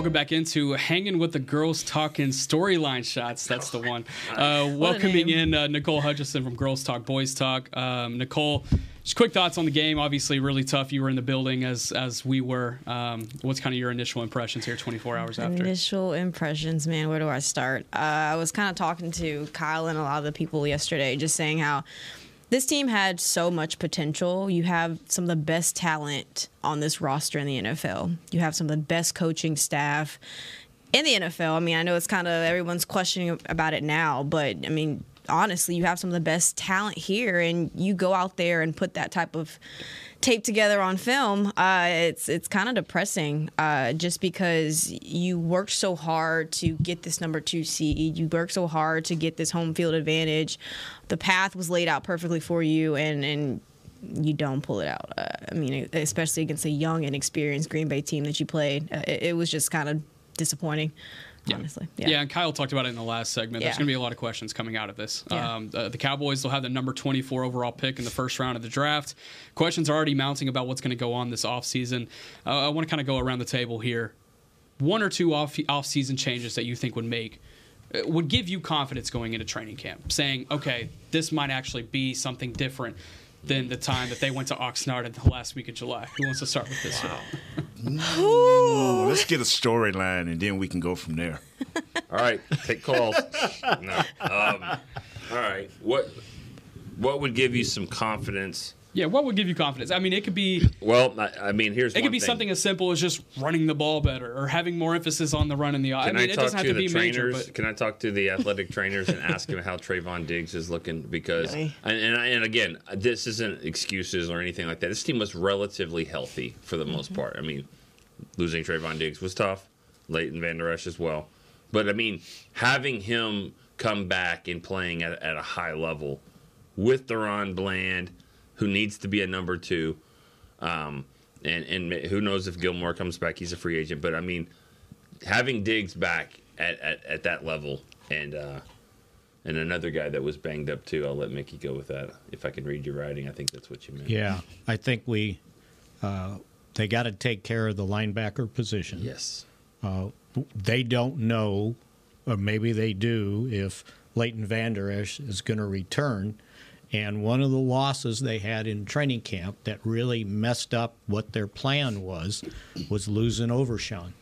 Speaker 8: Welcome back into Hanging with the Girls Talking Storyline Shots. That's the one. Uh, welcoming in uh, Nicole Hutchison from Girls Talk, Boys Talk. Um, Nicole, just quick thoughts on the game. Obviously, really tough. You were in the building as as we were. Um, what's kind of your initial impressions here 24 hours after?
Speaker 10: Initial impressions, man. Where do I start? Uh, I was kind of talking to Kyle and a lot of the people yesterday, just saying how this team had so much potential. You have some of the best talent on this roster in the NFL. You have some of the best coaching staff in the NFL. I mean, I know it's kind of everyone's questioning about it now, but I mean, honestly, you have some of the best talent here, and you go out there and put that type of tape together on film, uh, it's it's kind of depressing. Uh, just because you worked so hard to get this number two seed, you worked so hard to get this home field advantage. The path was laid out perfectly for you, and and you don't pull it out. Uh, I mean, especially against a young, inexperienced Green Bay team that you played, uh, it, it was just kind of disappointing. Honestly,
Speaker 8: Yeah. and Kyle talked about it in the last segment. There's going to be a lot of questions coming out of this.
Speaker 10: Yeah.
Speaker 8: Um, the, the Cowboys will have the number 24 overall pick in the first round of the draft. Questions are already mounting about what's going to go on this offseason. Uh, I want to kind of go around the table here. One or two off off-season changes that you think would make uh, would give you confidence going into training camp, saying, okay, this might actually be something different than the time that they went to Oxnard in the last week of July. Who wants to start with this?
Speaker 5: Ooh, let's get a storyline and then we can go from there.
Speaker 6: All right, take calls. no. Um, all right. What what would give you some confidence?
Speaker 8: Yeah, what would give you confidence? I mean, it could be
Speaker 6: Well, I, I mean, here's
Speaker 8: It
Speaker 6: one
Speaker 8: could be
Speaker 6: thing.
Speaker 8: something as simple as just running the ball better or having more emphasis on the run in the eye. I
Speaker 6: Can
Speaker 8: mean,
Speaker 6: I,
Speaker 8: it
Speaker 6: talk
Speaker 8: doesn't have
Speaker 6: to,
Speaker 8: to
Speaker 6: the
Speaker 8: be major,
Speaker 6: trainers?
Speaker 8: but
Speaker 6: Can I talk to the athletic trainers and ask them how Trevon Diggs is looking? Because
Speaker 10: Really?
Speaker 6: and and, I, and again, this isn't excuses or anything like that. This team was relatively healthy for the
Speaker 8: Mm-hmm.
Speaker 6: most part. I mean, losing Trevon Diggs was tough. Leighton Vander Esch as well, but I mean, having him come back and playing at, at a high level with DaRon Bland, who needs to be a number two. Um, and and who knows if Gilmore comes back? He's a free agent, but I mean, having Diggs back at, at, at that level and uh, and another guy that was banged up too. I'll let Mickey go with that. If I can read your writing, I think that's what you meant.
Speaker 7: Yeah, I think we uh, they got to take care of the linebacker position.
Speaker 6: Yes.
Speaker 7: Uh, they don't know, or maybe they do, if Leighton Vander Esch is going to return. And one of the losses they had in training camp that really messed up what their plan was was losing Overshown.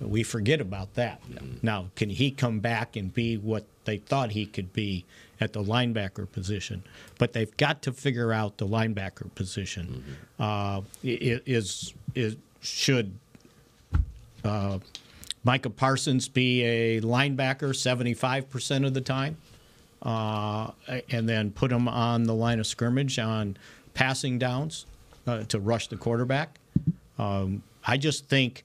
Speaker 7: We forget about that. Now, can he come back and be what they thought he could be at the linebacker position? But they've got to figure out the linebacker position. Uh, i- is is should uh, Micah Parsons be a linebacker 75% of the time? Uh, and then put him on the line of scrimmage on passing downs uh, to rush the quarterback. Um, I just think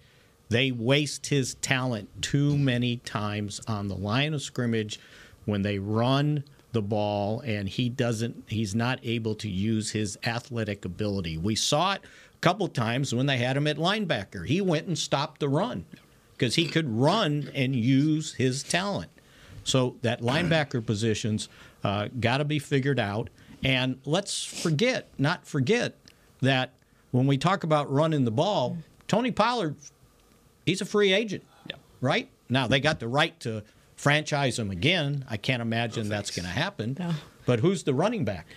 Speaker 7: they waste his talent too many times on the line of scrimmage when they run the ball and he doesn't he's not able to use his athletic ability. We saw it a couple times when they had him at linebacker. He went and stopped the run because he could run and use his talent. So that linebacker positions uh, got to be figured out. And let's forget, not forget, that when we talk about running the ball, Tony Pollard, he's a free agent, right? Now they got the right to franchise him again. I can't imagine that's going to happen. But who's the running back?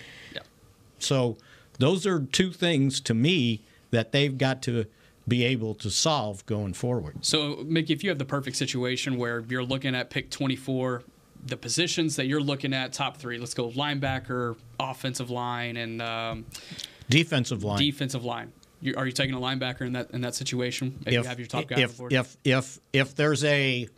Speaker 7: So those are two things to me that they've got to be able to solve going forward.
Speaker 8: So, Mickey, if you have the perfect situation where you're looking at pick 24, the positions that you're looking at, top three, let's go linebacker, offensive line, and um,
Speaker 7: Defensive line.
Speaker 8: defensive line. You, are you taking a linebacker in that in that situation? Maybe
Speaker 7: if,
Speaker 8: have your top guy
Speaker 7: if, if if if there's a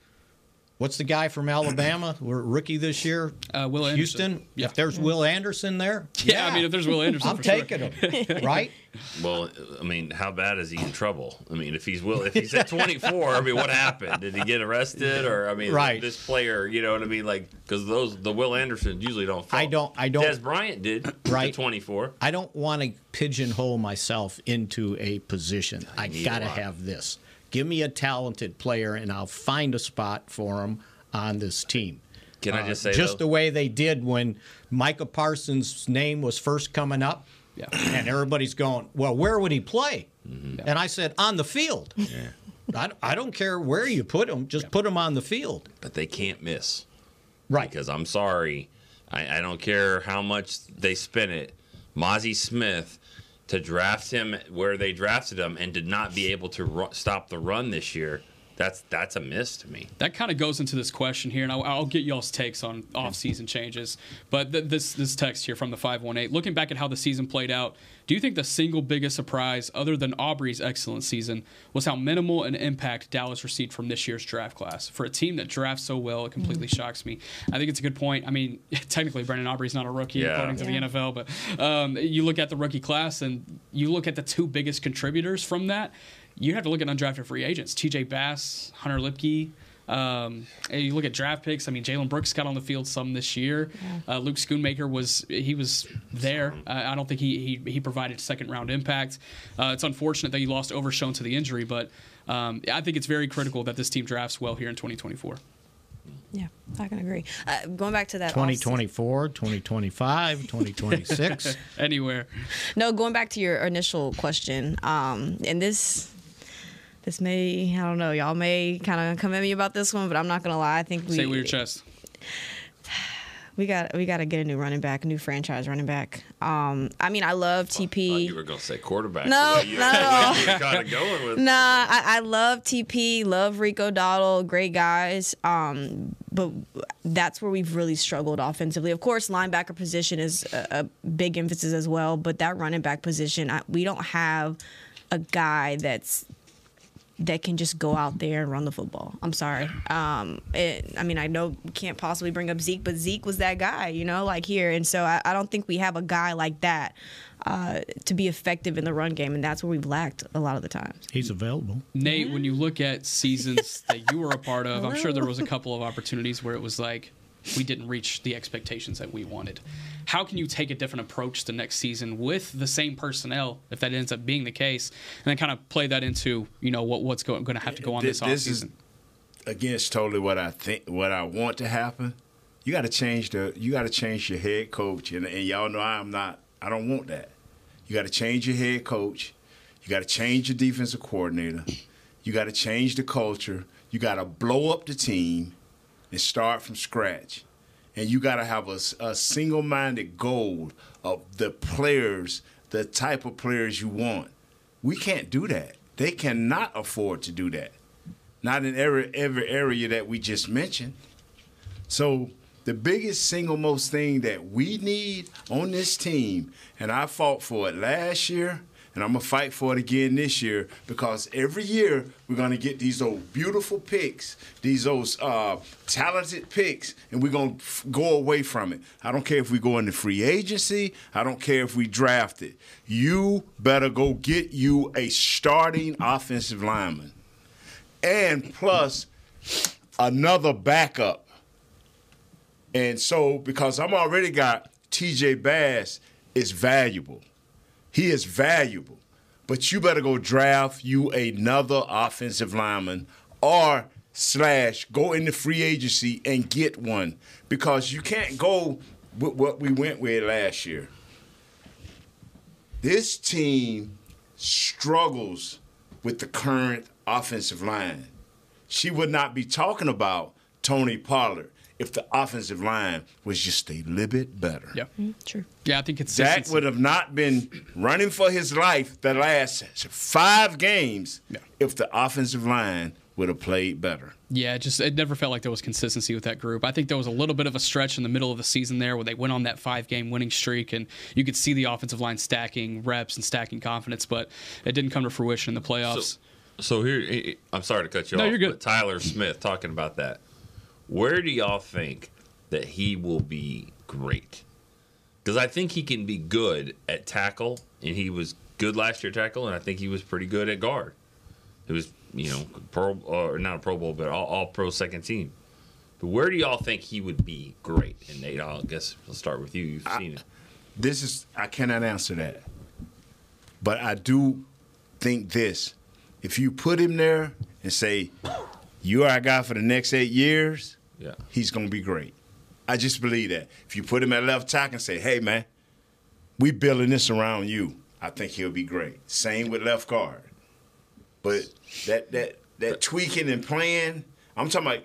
Speaker 7: what's the guy from Alabama, we're rookie this year,
Speaker 8: uh, Will
Speaker 7: Houston.
Speaker 8: Anderson. Yeah.
Speaker 7: If there's Will Anderson there,
Speaker 8: Yeah, I mean, if there's Will Anderson,
Speaker 7: I'm
Speaker 8: for sure.
Speaker 7: taking him. right?
Speaker 6: Well, I mean, how bad is he in trouble? I mean, if he's will, if he's at 24, I mean, what happened? Did he get arrested, or I mean,
Speaker 7: Right.
Speaker 6: this player, you know what I mean? Like, because those the Will Andersons usually don't. Fall.
Speaker 7: I don't. I don't.
Speaker 6: Dez Bryant did.
Speaker 7: Right.
Speaker 6: At 24.
Speaker 7: I don't want to pigeonhole myself into a position. I
Speaker 6: need
Speaker 7: got to have this. Give me a talented player, and I'll find a spot for him on this team.
Speaker 6: Can I
Speaker 7: Uh,
Speaker 6: just say,
Speaker 7: just
Speaker 6: though-
Speaker 7: the way they did when Micah Parsons' name was first coming up,
Speaker 8: yeah.
Speaker 7: and everybody's going, "Well, where would he play?"
Speaker 6: Mm-hmm.
Speaker 7: And I said, "On the field." I, I don't care where you put him, just put him on the field.
Speaker 6: But they can't miss.
Speaker 7: Right.
Speaker 6: Because I'm sorry, I, I don't care how much they spin it. Mazi Smith to draft him where they drafted him and did not be able to ru- stop the run this year That's that's a miss to me.
Speaker 8: That kind of goes into this question here, and I'll, I'll get y'all's takes on off-season changes. But th- this this text here from the five one eight, looking back at how the season played out, do you think the single biggest surprise, other than Aubrey's excellent season, was how minimal an impact Dallas received from this year's draft class? For a team that drafts so well, it completely shocks me. I think it's a good point. I mean, technically, Brandon Aubrey's not a rookie
Speaker 6: Yeah.
Speaker 8: according to
Speaker 6: Yeah.
Speaker 8: the NFL, but um, you look at the rookie class and you look at the two biggest contributors from that. You have to look at undrafted free agents: T.J. Bass, Hunter Luepke. Um, and you look at draft picks. I mean, Jalen Brooks got on the field some this year. Uh, Luke Schoonmaker was he was there. Uh, I don't think he he, he provided second round impact. Uh, it's unfortunate that he lost Overshown to the injury, but um, I think it's very critical that this team drafts well here in 2024.
Speaker 10: Yeah, I can agree. Uh, going back to that
Speaker 7: 2024, 2025, 2026.
Speaker 8: Anywhere.
Speaker 10: No, going back to your initial question, um, and this this may I don't know, y'all may kind of come at me about this one, but I'm not gonna lie. I think we
Speaker 8: Say it with your chest.
Speaker 10: we got we got to get a new running back, a new franchise running back. Um, I mean, I love TP.
Speaker 6: You were gonna say quarterback.
Speaker 10: No,
Speaker 6: the way you,
Speaker 10: no.
Speaker 6: the way you were kind of going with.
Speaker 10: Nah, I, I love TP, love Rico Dowdle, great guys. Um, but that's where we've really struggled offensively. Of course, linebacker position is a, a big emphasis as well, but that running back position, I, we don't have a guy that's that can just go out there and run the football. I'm sorry. Um, it, I mean, I know we can't possibly bring up Zeke, but Zeke was that guy, you know, like here. And so I, I don't think we have a guy like that uh, to be effective in the run game, and that's where we've lacked a lot of the times.
Speaker 7: He's available.
Speaker 8: Nate, when you look at seasons that you were a part of, I'm sure there was a couple of opportunities where it was like we didn't reach the expectations that we wanted. How can you take a different approach the next season with the same personnel, if that ends up being the case, and then kind of play that into you know what what's going to have to go on this,
Speaker 5: this
Speaker 8: offseason?
Speaker 5: is against totally what I think, what I want to happen. You got to change the, you got to change your head coach, and, and y'all know I'm not, I don't want that. You got to change your head coach. You got to change your defensive coordinator. You got to change the culture. You got to blow up the team and start from scratch. And you got to have a, a single minded goal of the players, the type of players you want. We can't do that. They cannot afford to do that. Not in every, every area that we just mentioned. So, the biggest single most thing that we need on this team, and I fought for it last year, and I'm gonna fight for it again this year because every year we're gonna get these old beautiful picks, these those uh, talented picks, and we're gonna f- go away from it. I don't care if we go into free agency. I don't care if we draft it. You better go get you a starting offensive lineman, and plus another backup. And so, because I'm already got TJ Bass is valuable. He is valuable. But you better go draft you another offensive lineman or slash go into free agency and get one because you can't go with what we went with last year. This team struggles with the current offensive line. She would not be talking about Tony Pollard if the offensive line was just a little bit better.
Speaker 8: Yeah, mm-hmm.
Speaker 10: true.
Speaker 8: Yeah, I think it's
Speaker 5: Dak would have not been running for his life the last five games if the offensive line would have played better.
Speaker 8: Yeah, it just it never felt like there was consistency with that group. I think there was a little bit of a stretch in the middle of the season there where they went on that five game winning streak and you could see the offensive line stacking reps and stacking confidence, but it didn't come to fruition in the playoffs.
Speaker 6: So here, I'm sorry to cut you
Speaker 8: No,
Speaker 6: off.
Speaker 8: you're good.
Speaker 6: But Tyler Smith talking about that. Where do y'all think that he will be great? Because I think he can be good at tackle, and he was good last year at tackle, and I think he was pretty good at guard. It was, you know, pro uh, or not a Pro Bowl, but all, all pro second team. But where do y'all think he would be great? And Nate, I guess we'll start with you. You've seen it.
Speaker 5: This is I cannot answer that. But I do think this. If you put him there and say, You are our guy for the next eight years,
Speaker 6: yeah.
Speaker 5: he's gonna be great. I just believe that. If you put him at left tackle and say, Hey man, we building this around you, I think he'll be great. Same with left guard. But that that that tweaking and playing, I'm talking about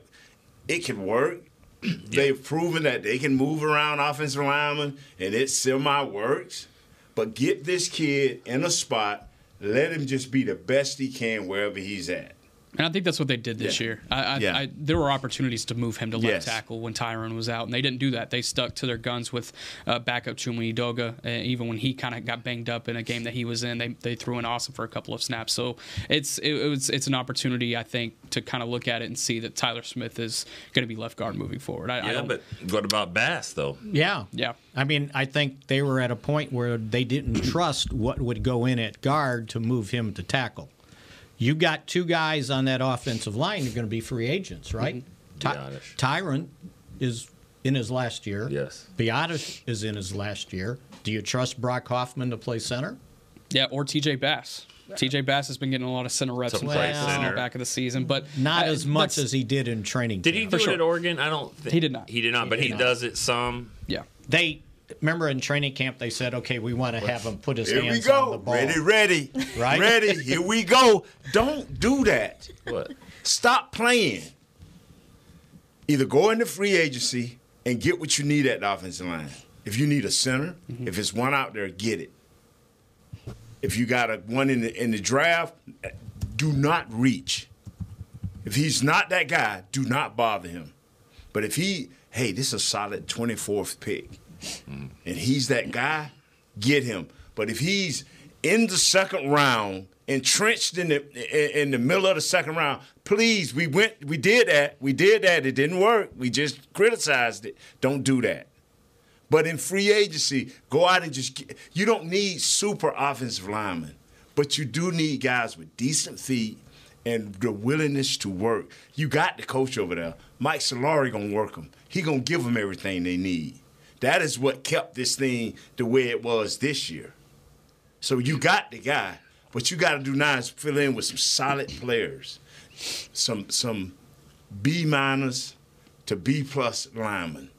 Speaker 5: it can work. They've proven that they can move around offensive linemen and it semi works. But get this kid in a spot, let him just be the best he can wherever he's at.
Speaker 8: And I think that's what they did this
Speaker 5: Yeah.
Speaker 8: year. I, I,
Speaker 5: Yeah.
Speaker 8: I, there were opportunities to move him to left
Speaker 5: Yes.
Speaker 8: tackle when Tyron was out, and they didn't do that. They stuck to their guns with uh, backup Chuma Edoga. Uh, even when he kind of got banged up in a game that he was in, they, they threw in Asim for a couple of snaps. So it's it, it was it's an opportunity I think to kind of look at it and see that Tyler Smith is going to be left guard moving forward. I, I
Speaker 6: Yeah,
Speaker 8: don't,
Speaker 6: but what about Bass though?
Speaker 7: Yeah.
Speaker 8: Yeah.
Speaker 7: I mean, I think they were at a point where they didn't trust what would go in at guard to move him to tackle. You got two guys on that offensive line who are going to be free agents, right? Ty-
Speaker 6: Biadasz.
Speaker 7: Tyron is in his last year.
Speaker 6: Yes.
Speaker 7: Biadasz is in his last year. Do you trust Brock Hoffman to play center?
Speaker 8: Yeah, or TJ Bass. TJ Bass has been getting a lot of center reps
Speaker 6: To
Speaker 8: in practice the back of the season, but
Speaker 7: Not
Speaker 8: uh,
Speaker 7: as much as he did in training.
Speaker 6: Did he do
Speaker 8: For
Speaker 6: it
Speaker 8: sure.
Speaker 6: at Oregon? I don't. Think,
Speaker 8: He did not.
Speaker 6: He did not, but
Speaker 7: He
Speaker 6: he
Speaker 7: did
Speaker 6: does it some.
Speaker 8: Yeah.
Speaker 7: They remember in training camp they said, "Okay, we want to have him put his
Speaker 5: Here we
Speaker 7: hands on the
Speaker 5: go.
Speaker 7: ball."
Speaker 5: Ready, ready.
Speaker 7: Right?
Speaker 5: Ready. Here we go. Don't do that.
Speaker 6: What?
Speaker 5: Stop playing. Either go into free agency and get what you need at the offensive line. If you need a center, mm-hmm. if it's one out there, get it. If you got a one in the in the draft, do not reach. If he's not that guy, do not bother him. But if he, hey, this is a solid 24th pick, and he's that guy, get him. But if he's in the second round, entrenched in the in, the middle of the second round, please, we went, we did that, we did that. It didn't work. We just criticized it. Don't do that. But in free agency, go out and just get, you don't need super offensive linemen, but you do need guys with decent feet and the willingness to work. You got the coach over there, Mike Solari, gonna work them. He gonna give them everything they need. That is what kept this thing the way it was this year. So you got the guy, what you got to do now is fill in with some solid players, some some B minus to B plus linemen.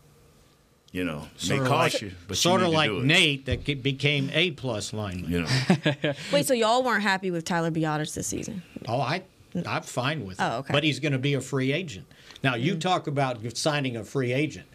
Speaker 5: You know,
Speaker 7: Sorta
Speaker 5: cost
Speaker 7: like-
Speaker 5: you, but
Speaker 7: sort
Speaker 5: you
Speaker 7: of like
Speaker 5: to do it.
Speaker 7: Nate that became a plus lineman.
Speaker 5: You know,
Speaker 10: Wait, so y'all weren't happy with Tyler Biadasz this season?
Speaker 7: Oh, I, I'm fine with it.
Speaker 10: Oh, okay.
Speaker 7: But he's going to be a free agent. Now, you
Speaker 5: Mm.
Speaker 7: talk about signing a free agent.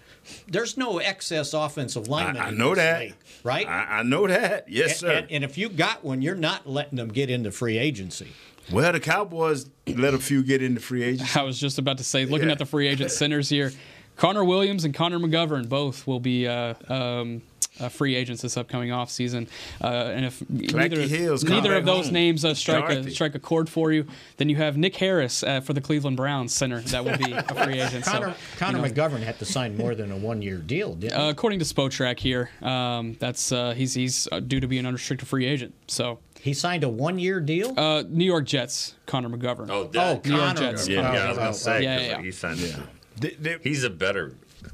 Speaker 7: There's no excess offensive lineman.
Speaker 5: I
Speaker 7: in
Speaker 5: know that.
Speaker 7: league, right?
Speaker 5: I, I know that. Yes,
Speaker 7: And-
Speaker 5: sir.
Speaker 7: And, and if you got one, you're not letting them get into free agency.
Speaker 5: well, the Cowboys let a few get into free agency.
Speaker 8: I was just about to say, looking
Speaker 5: Yeah.
Speaker 8: at the free agent centers here, Connor Williams and Connor McGovern both will be uh, um, uh, free agents this upcoming offseason. Uh, and if neither,
Speaker 5: Hills
Speaker 8: neither of those
Speaker 5: home.
Speaker 8: names uh, strike a, strike a chord for you, then you have Nick Harris uh, for the Cleveland Browns center that will be a free agent.
Speaker 7: Connor,
Speaker 8: so,
Speaker 7: Connor
Speaker 8: you know,
Speaker 7: McGovern had to sign more than a one-year deal, didn't
Speaker 8: uh,
Speaker 7: he?
Speaker 8: according to Spotrac here, um, that's uh, he's he's uh, due to be an unrestricted free agent. So
Speaker 7: He signed a one-year deal.
Speaker 8: uh, New York Jets, Connor McGovern.
Speaker 6: Oh, that,
Speaker 8: New York Jets.
Speaker 6: yeah,
Speaker 7: Oh,
Speaker 6: yeah, I was
Speaker 7: oh,
Speaker 6: gonna
Speaker 7: oh.
Speaker 6: say
Speaker 8: Yeah,
Speaker 6: 'cause
Speaker 8: yeah, yeah.
Speaker 6: he signed.
Speaker 5: Did, did,
Speaker 6: He's a better.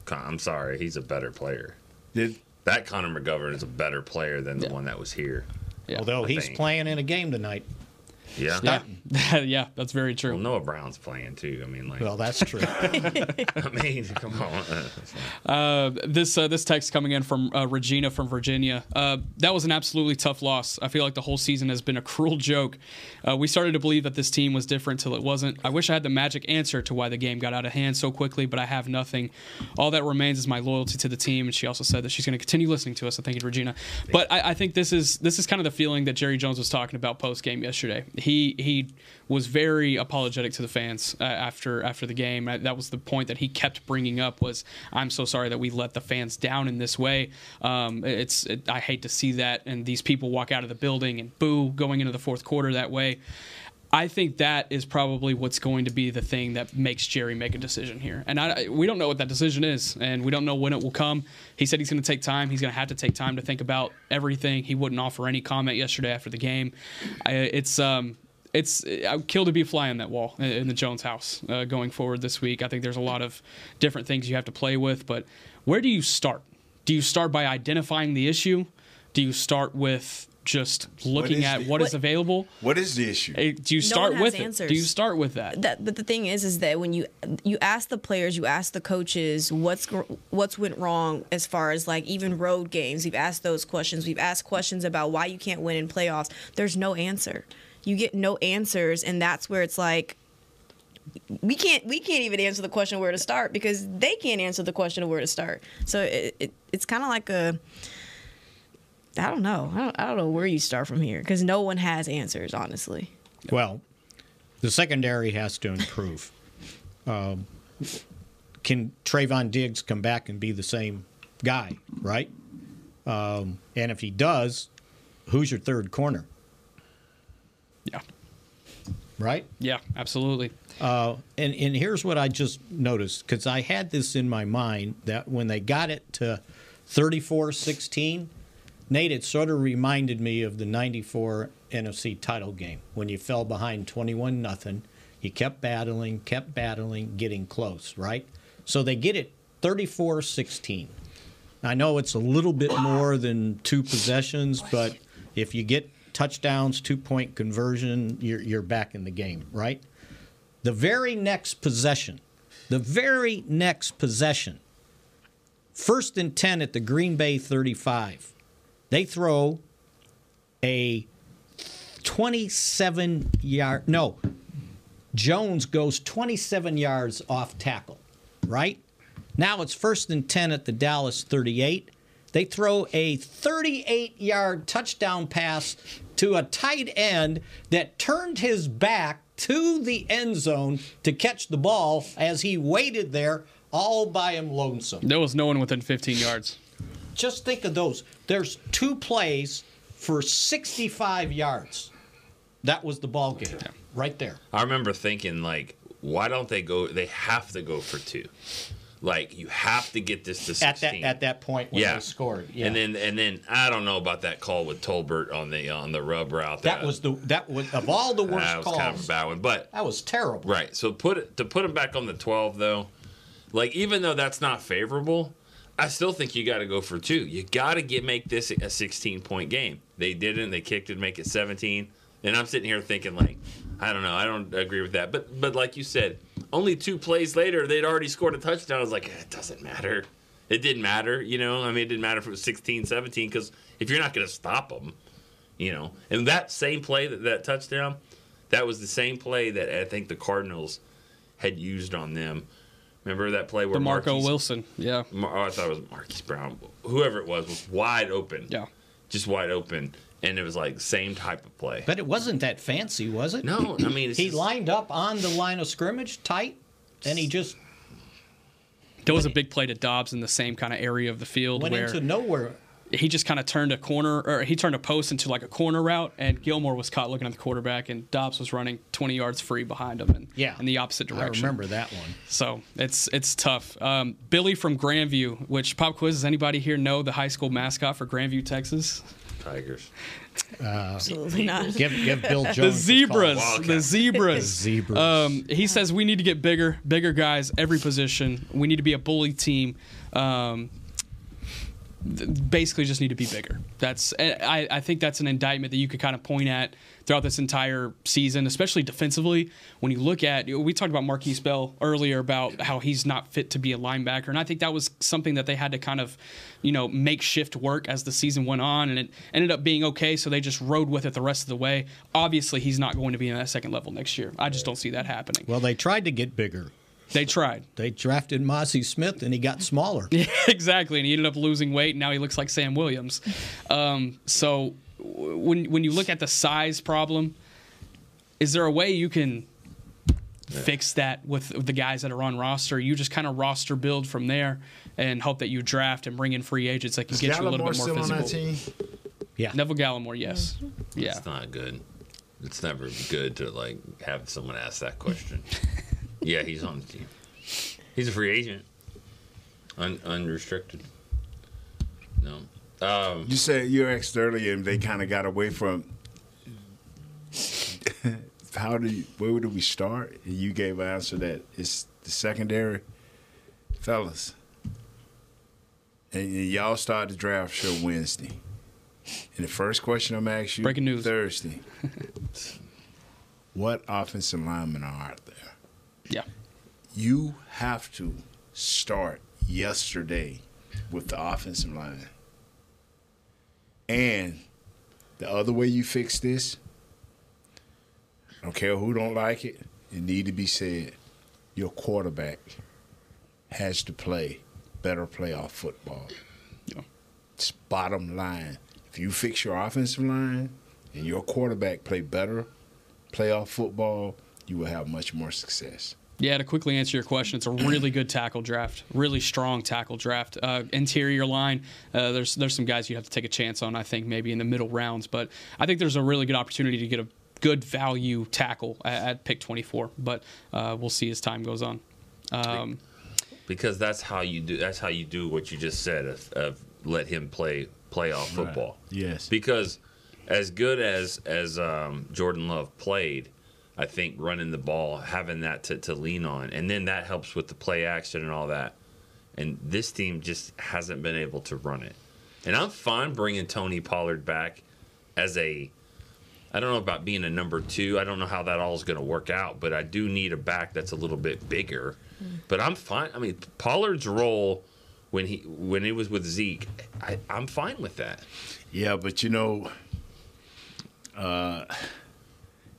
Speaker 6: I'm sorry, he's a better player.
Speaker 5: did,
Speaker 6: That Connor McGovern is a better player than the one that was here.
Speaker 7: Although
Speaker 6: I
Speaker 7: he's
Speaker 6: think.
Speaker 7: playing in a game tonight.
Speaker 6: Yeah.
Speaker 8: Yeah, yeah, that's very true.
Speaker 6: Well, Noah Brown's playing too. I mean, like,
Speaker 7: Well, that's true.
Speaker 6: I mean, come on.
Speaker 8: Uh, this uh, this text coming in from uh, Regina from Virginia. Uh, that was an absolutely tough loss. I feel like the whole season has been a cruel joke. Uh, we started to believe that this team was different till it wasn't. I wish I had the magic answer to why the game got out of hand so quickly, but I have nothing. All that remains is my loyalty to the team. And she also said that she's going to continue listening to us. So thank you, Regina. But I, I think this is this is kind of the feeling that Jerry Jones was talking about post game yesterday. He he was very apologetic to the fans uh, after after the game. Uh, That was the point that he kept bringing up was I'm so sorry that we let the fans down in this way. Um, it's it, I hate to see that and these people walk out of the building and boo going into the fourth quarter that way. I think that is probably what's going to be the thing that makes Jerry make a decision here. And I, we don't know what that decision is, and we don't know when it will come. He said he's going to take time. He's going to have to take time to think about everything. He wouldn't offer any comment yesterday after the game. I, it's um, it's I would kill to be a fly on that wall in- the Jones house uh, going forward this week. I think there's a lot of different things you have to play with, but where do you start? Do you start by identifying the issue? Do you start with just looking
Speaker 5: is
Speaker 8: at
Speaker 5: the-
Speaker 8: what is available?
Speaker 5: what is the issue?
Speaker 8: Do you
Speaker 10: No
Speaker 8: start
Speaker 10: one has
Speaker 8: with it?
Speaker 10: answers.
Speaker 8: Do you start with that?
Speaker 10: That, but the thing is, is that when you you ask the players, you ask the coaches, what's what's went wrong as far as like even road games. We've asked those questions. We've asked questions about why you can't win in playoffs. There's no answer. You get no answers, and that's where it's like we can't we can't even answer the question where to start because they can't answer the question of where to start. So it, it it's kind of like a I don't know. I don't, I don't know where you start from here because no one has answers, honestly.
Speaker 7: Well, The secondary has to improve. Um, can Trevon Diggs come back and be the same guy, right? Um, and if he does, who's your third corner?
Speaker 8: Yeah.
Speaker 7: Right?
Speaker 8: Yeah, absolutely.
Speaker 7: Uh, and, and here's what I just noticed because I had this in my mind that when they got it to 34 16, Nate, it sort of reminded me of the 94 NFC title game when you fell behind 21 nothing. You kept battling, kept battling, getting close, right? So they get it 34 16. I know it's a little bit more than two possessions, but if you get touchdowns, two point conversion, you're, you're back in the game, right? The very next possession, the very next possession, first and 10 at the Green Bay 35, they throw a 27 yard, no, Jones goes 27 yards off tackle, right? Now it's first and 10 at the Dallas 38. They throw a 38 yard touchdown pass to a tight end that turned his back to the end zone to catch the ball as he waited there all by him lonesome.
Speaker 8: There was no one within 15 yards.
Speaker 7: Just think of those. There's two plays for 65 yards. That was the ball game right there.
Speaker 6: I remember thinking like, why don't they go? They have to go for two. Like you have to get this to 16.
Speaker 7: At that at that point when
Speaker 6: yeah.
Speaker 7: they scored. Yeah.
Speaker 6: And then and then I don't know about that call with Tolbert on the on the rub route. There.
Speaker 7: That was the that was of all the worst
Speaker 6: that was
Speaker 7: calls.
Speaker 6: kind of a bad one, but
Speaker 7: that was terrible.
Speaker 6: Right. So put it to put him back on the 12 though. Like even though that's not favorable, I still think you got to go for two. You got to get make this a 16 point game. They didn't. They kicked it, make it 17. And I'm sitting here thinking like, I don't know. I don't agree with that. But but like you said, only two plays later they'd already scored a touchdown. I was like, it doesn't matter. It didn't matter, you know. I mean, it didn't matter if it was 16, 17 because if you're not going to stop them, you know. And that same play, that, that touchdown, that was the same play that I think the Cardinals had used on them. Remember that play where
Speaker 8: The Marco
Speaker 6: Marquise-
Speaker 8: Wilson, yeah.
Speaker 6: Mar- oh, I thought it was Marquise Brown. Whoever it was was wide open.
Speaker 8: Yeah.
Speaker 6: Just wide open. And it was like same type of play.
Speaker 7: But it wasn't that fancy, was it?
Speaker 6: No, I mean, it's
Speaker 7: he
Speaker 6: just-
Speaker 7: lined up on the line of scrimmage tight, and he just
Speaker 8: There was a big play to Doubs in the same kind of area of the field
Speaker 7: went
Speaker 8: where
Speaker 7: into nowhere.
Speaker 8: He just kind of turned a corner, or he turned a post into like a corner route, and Gilmore was caught looking at the quarterback, and Doubs was running 20 yards free behind him, and
Speaker 7: Yeah.
Speaker 8: in the opposite direction.
Speaker 7: I remember that one.
Speaker 8: So it's it's tough. Um, Billy from Grandview, which pop quiz. Does anybody here know the high school mascot for Grandview, Texas?
Speaker 6: Tigers.
Speaker 10: Absolutely not.
Speaker 7: Give give Bill Jones
Speaker 8: the zebras, the zebras,
Speaker 7: Zebras.
Speaker 8: Um, he says we need to get bigger, bigger guys, every position. We need to be a bully team. Um, th- basically, just need to be bigger. That's I, I think that's an indictment that you could kind of point at throughout this entire season, especially defensively. When you look at, we talked about Markquese Bell earlier about how he's not fit to be a linebacker, and I think that was something that they had to kind of, you know, make shift work as the season went on, and it ended up being okay. So they just rode with it the rest of the way. Obviously, he's not going to be in that second level next year. I just don't see that happening.
Speaker 7: Well, they tried to get bigger.
Speaker 8: They tried.
Speaker 7: They drafted Mazi Smith, and he got smaller.
Speaker 8: Yeah, exactly, and he ended up losing weight, and now he looks like Sam Williams. Um, so w- when when you look at the size problem, is there a way you can fix that with the guys that are on roster? You just kind of roster build from there and hope that you draft and bring in free agents that can
Speaker 5: Is
Speaker 8: get you a little bit more
Speaker 5: still on
Speaker 8: physical.
Speaker 5: that team?
Speaker 7: Yeah,
Speaker 8: Neville Gallimore, yes, yeah.
Speaker 6: It's not good. It's never good to like have someone ask that question. yeah, he's on the team. He's a free agent. Un- unrestricted. No. Um,
Speaker 5: You said you asked earlier, and they kind of got away from. How do you, where do we start? And you gave an answer that it's the secondary, fellas. And y'all start the draft show Wednesday. And the first question I'm asking you
Speaker 8: Breaking news.
Speaker 5: Thursday. what offensive linemen are out there?
Speaker 8: Yeah.
Speaker 5: You have to start yesterday with the offensive line. And the other way you fix this, I don't care who don't like it, it need to be said. Your quarterback has to play better playoff football. It's bottom line. If you fix your offensive line and your quarterback play better playoff football, you will have much more success.
Speaker 8: Yeah, to quickly answer your question, it's a really good tackle draft, really strong tackle draft. Uh, interior line, uh, there's there's some guys you have to take a chance on. I think maybe in the middle rounds, but I think there's a really good opportunity to get a good value tackle at, at pick 24. But uh, we'll see as time goes on. Um,
Speaker 6: because that's how you do. That's how you do what you just said of, of let him play playoff football.
Speaker 5: Yes.
Speaker 6: Because as good as as um, Jordan Love played, I think running the ball, having that to, to lean on, and then that helps with the play action and all that. And this team just hasn't been able to run it. And I'm fine bringing Tony Pollard back as a. I don't know about being a number two. I don't know how that all is going to work out, but I do need a back that's a little bit bigger. But I'm fine. I mean, Pollard's role when he when he was with Zeke, I, I'm fine with that.
Speaker 5: Yeah, but you know, uh,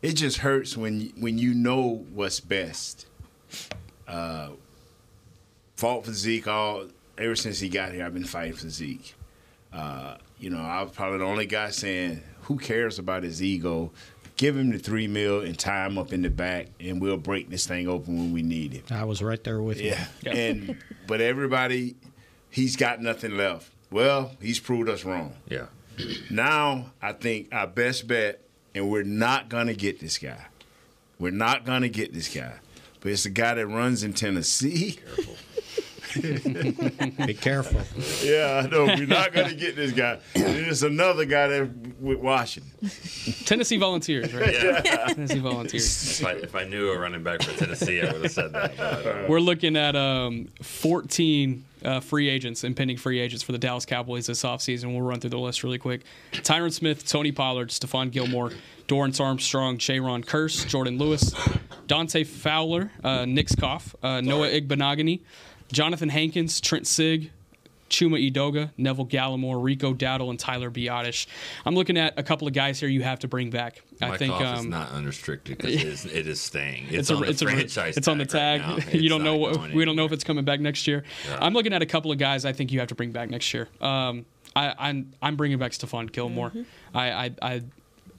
Speaker 5: it just hurts when you- when you know what's best. Uh, fought for Zeke all ever since he got here. I've been fighting for Zeke. Uh, you know, I was probably the only guy saying, "Who cares about his ego? Give him the three mil and tie him up in the back, and we'll break this thing open when we need it."
Speaker 7: I was right there with you.
Speaker 5: Yeah. And but everybody, he's got nothing left. Well, he's proved us wrong.
Speaker 6: Yeah.
Speaker 5: Now I think our best bet, and we're not gonna get this guy. We're not gonna get this guy. But it's the guy that runs in Tennessee.
Speaker 7: Be careful.
Speaker 5: Yeah, I know. We're not gonna get this guy. And there's another guy that with Washington.
Speaker 8: Tennessee Volunteers, right?
Speaker 6: Yeah.
Speaker 8: Tennessee Volunteers.
Speaker 6: If I, if I knew a running back for Tennessee, I would have said that. But, uh,
Speaker 8: We're looking at um, 14 uh, free agents, impending free agents for the Dallas Cowboys this offseason. We'll run through the list really quick. Tyron Smith, Tony Pollard, Stephon Gilmore, Dorance Armstrong, Jayron Kearse, Jourdan Lewis, Dante Fowler, uh, Nick Skoff, uh, Noah Igbinoghene, Johnathan Hankins, Trent Sieg, Chuma Edoga, Neville Gallimore, Rico Dowdle, and Tyler Biadasz. I'm looking at a couple of guys here you have to bring back. I
Speaker 6: my
Speaker 8: think
Speaker 6: cough is
Speaker 8: um,
Speaker 6: not unrestricted because it is, it is staying. It's,
Speaker 8: it's,
Speaker 6: on
Speaker 8: a,
Speaker 6: the
Speaker 8: it's, a,
Speaker 6: franchise.
Speaker 8: it's on the tag.
Speaker 6: right now.
Speaker 8: you don't know what
Speaker 6: going
Speaker 8: we don't know if it's coming back next year.
Speaker 6: Yeah.
Speaker 8: I'm looking at a couple of guys I think you have to bring back next year. Um, I, I'm I'm bringing back Stephon Gilmore. I, I I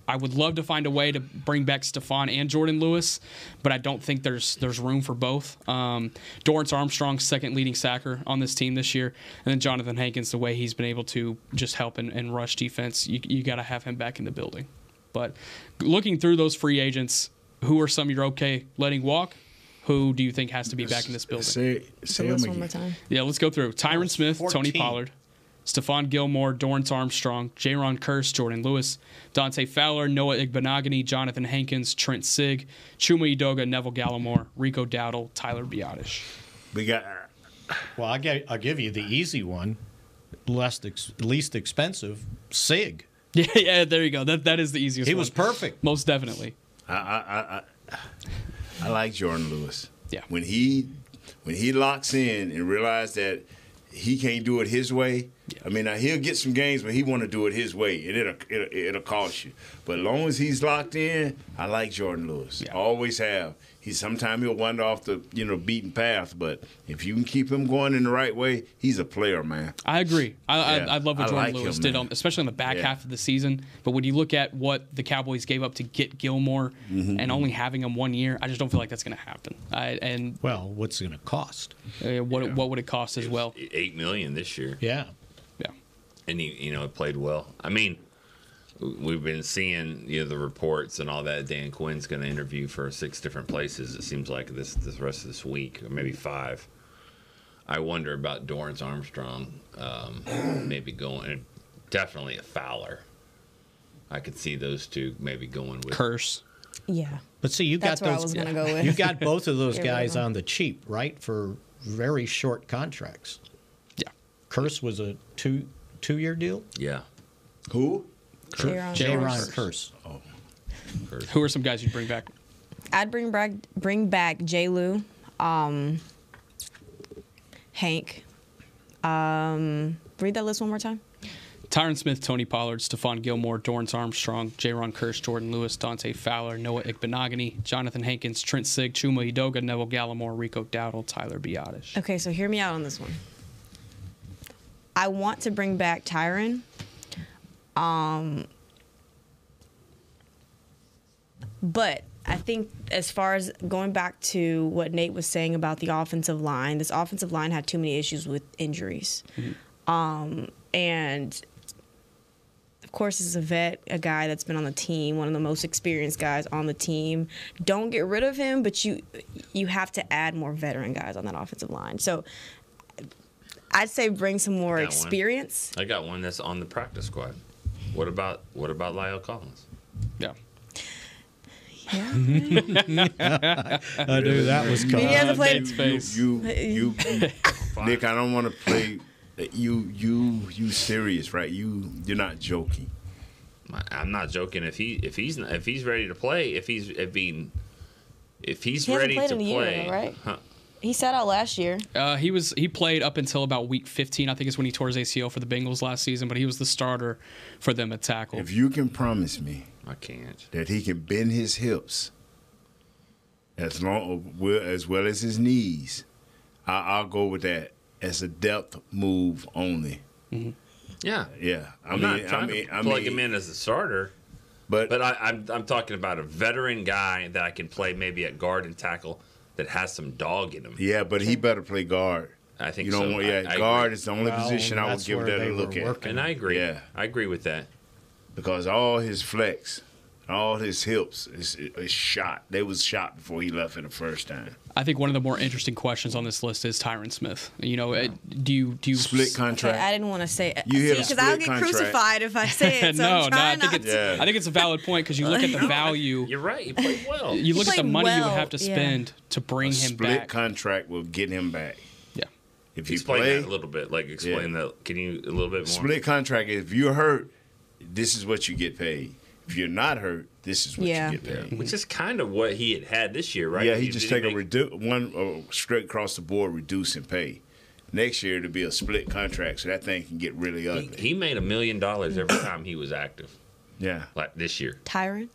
Speaker 8: I would love to find a way to bring back Stephon and Jourdan Lewis, but I don't think there's there's room for both. Um, Dorance Armstrong, second leading sacker on this team this year, and then Johnathan Hankins, the way he's been able to just help and, and rush defense, you, you got to have him back in the building. But looking through those free agents, who are some you're okay letting walk? Who do you think has to be back in this building?
Speaker 5: Say say
Speaker 10: list
Speaker 5: him
Speaker 10: one more time.
Speaker 8: Yeah, let's go through. Tyron Smith, Tony Pollard, Stephon Gilmore, Dorance Armstrong, Jayron Kearse, Jourdan Lewis, Dante Fowler, Noah Igbinoghene, Johnathan Hankins, Trent Sieg, Chuma Edoga, Neville Gallimore, Rico Dowdle, Tyler Biadasz.
Speaker 5: We got
Speaker 7: Well, I will I'll give you the easy one, less ex, least expensive. Sieg.
Speaker 8: Yeah, yeah, there you go. That that is the easiest.
Speaker 7: He
Speaker 8: one.
Speaker 7: was perfect.
Speaker 8: most definitely.
Speaker 5: I, I, I, I, I like Jourdan Lewis.
Speaker 8: Yeah.
Speaker 5: When he when he locks in and realizes that he can't do it his way. I mean, now he'll get some games, but he want to do it his way, and it'll, it'll it'll cost you. But as long as he's locked in, I like Jourdan Lewis. Always have. He sometimes he'll wander off the you know beaten path, but if you can keep him going in the right way, he's a player, man.
Speaker 8: I agree. I,
Speaker 5: Yeah,
Speaker 8: I, I love what
Speaker 5: I
Speaker 8: Jordan
Speaker 5: like
Speaker 8: Lewis
Speaker 5: him,
Speaker 8: did, on, especially in the back
Speaker 5: Yeah.
Speaker 8: half of the season. But when you look at what the Cowboys gave up to get Gilmore
Speaker 5: Mm-hmm.
Speaker 8: and only having him one year, I just don't feel like that's going to happen. I, and
Speaker 7: Well, what's it going to cost?
Speaker 8: uh, what what would it cost as well?
Speaker 6: eight million this year,
Speaker 7: Yeah.
Speaker 8: Yeah.
Speaker 6: and he you know played well. I mean, we've been seeing you know the reports and all that. Dan Quinn's going to interview for six different places. It seems like this this rest of this week, or maybe five. I wonder about Dorance Armstrong, um, maybe going. Definitely a Fowler. I could see those two maybe going with
Speaker 8: Kearse.
Speaker 10: Yeah.
Speaker 7: But see, you
Speaker 10: That's
Speaker 7: got those.
Speaker 10: was gonna go.
Speaker 7: You got both of those
Speaker 10: Get rid of
Speaker 7: guys on the cheap, right? For very short contracts.
Speaker 8: Yeah.
Speaker 7: Kearse was a two two year deal.
Speaker 6: Yeah.
Speaker 5: Who?
Speaker 10: Jayron
Speaker 7: J.
Speaker 10: Kearse.
Speaker 7: Ron Kearse.
Speaker 8: Who are some guys you'd bring back?
Speaker 10: I'd bring back bring back J. Lou, um, Hank. Um, read that list one more time.
Speaker 8: Tyron Smith, Tony Pollard, Stephon Gilmore, Dorance Armstrong, Jayron Kearse, Jourdan Lewis, Dante Fowler, Noah Igbinoghene, Johnathan Hankins, Trent Sieg, Chuma Edoga, Neville Gallimore, Rico Dowdle, Tyler Biadasz.
Speaker 10: Okay, so hear me out on this one. I want to bring back Tyron. Um, but I think as far as going back to what Nate was saying about the offensive line, this offensive line had too many issues with injuries. Um, and of course, as a vet, a guy that's been on the team, one of the most experienced guys on the team. Don't get rid of him, but you you have to add more veteran guys on that offensive line. So I'd say bring some more
Speaker 6: Got one.
Speaker 10: experience.
Speaker 6: I got one that's on the practice squad. What about what about La'el Collins?
Speaker 8: Yeah. Yeah.
Speaker 4: I knew that was coming.
Speaker 10: He hasn't played-
Speaker 8: Nate's face.
Speaker 5: You, you, you Nick. I don't want to play. You, you, you serious, right? You, you're not joking.
Speaker 6: I- I'm not joking. If he if he's if he's ready to play, if he's if he if he's
Speaker 10: He
Speaker 6: ready to
Speaker 10: in a year,
Speaker 6: play,
Speaker 10: right?
Speaker 6: huh,
Speaker 10: He sat out last year.
Speaker 8: Uh, he was he played up until about week 15. I think is when he tore his ACL for the Bengals last season. But he was the starter for them at tackle.
Speaker 5: If you can promise me
Speaker 6: I can't.
Speaker 5: that he can bend his hips as long as well as his knees, I, I'll go with that as a depth move only.
Speaker 6: Yeah,
Speaker 5: Yeah, I
Speaker 6: I'm
Speaker 5: mean,
Speaker 6: not trying
Speaker 5: I mean,
Speaker 6: to
Speaker 5: I
Speaker 6: plug
Speaker 5: mean,
Speaker 6: him in as a starter,
Speaker 5: but
Speaker 6: but I, I'm I'm talking about a veteran guy that I can play maybe at guard and tackle that has some dog in him.
Speaker 5: yeah, but he better play guard.
Speaker 6: I think
Speaker 5: you don't
Speaker 6: so.
Speaker 5: want. Yeah,
Speaker 6: I- I
Speaker 5: guard
Speaker 6: agree.
Speaker 5: is the only
Speaker 4: Well,
Speaker 5: position I would
Speaker 4: that's
Speaker 5: give that
Speaker 4: they
Speaker 5: a look at.
Speaker 4: working.
Speaker 6: And I agree.
Speaker 5: Yeah.
Speaker 6: I agree with that.
Speaker 5: because all his flex, all his hips is, is shot. They was shot before he left it the first time.
Speaker 8: I think one of the more interesting questions on this list is Tyron Smith. You know, it- do you do you
Speaker 5: Split
Speaker 10: Okay,
Speaker 5: contract.
Speaker 10: I didn't want to say it.
Speaker 5: You hit
Speaker 10: because I'll get
Speaker 5: contract.
Speaker 10: crucified if I say it. So
Speaker 8: no,
Speaker 10: I'm
Speaker 8: no. I think it's.
Speaker 5: Yeah.
Speaker 8: I think it's a valid point because you look at the value.
Speaker 6: You're right. You played well.
Speaker 8: You look at the
Speaker 10: played
Speaker 8: money you would have to
Speaker 10: yeah.
Speaker 8: spend to bring
Speaker 5: a
Speaker 8: him
Speaker 5: split
Speaker 8: back.
Speaker 5: Split contract will get him back.
Speaker 8: Yeah.
Speaker 5: If you
Speaker 6: Explain
Speaker 5: play
Speaker 6: that a little bit. Like explain that. Can you a little bit more?
Speaker 5: split contract, if you're hurt, this is what you get paid. If you're not hurt, this is what
Speaker 10: Yeah.
Speaker 5: you get paid.
Speaker 6: Which is kind of what he had had this year, right?
Speaker 5: Yeah, he
Speaker 6: Did
Speaker 5: just take a
Speaker 6: make-
Speaker 5: redu- one uh, straight across the board reduce in pay. Next year it'll be a split contract, so that thing can get really ugly.
Speaker 6: he made a million dollars every time he was active,
Speaker 5: yeah.
Speaker 6: like this year.
Speaker 10: Tyron.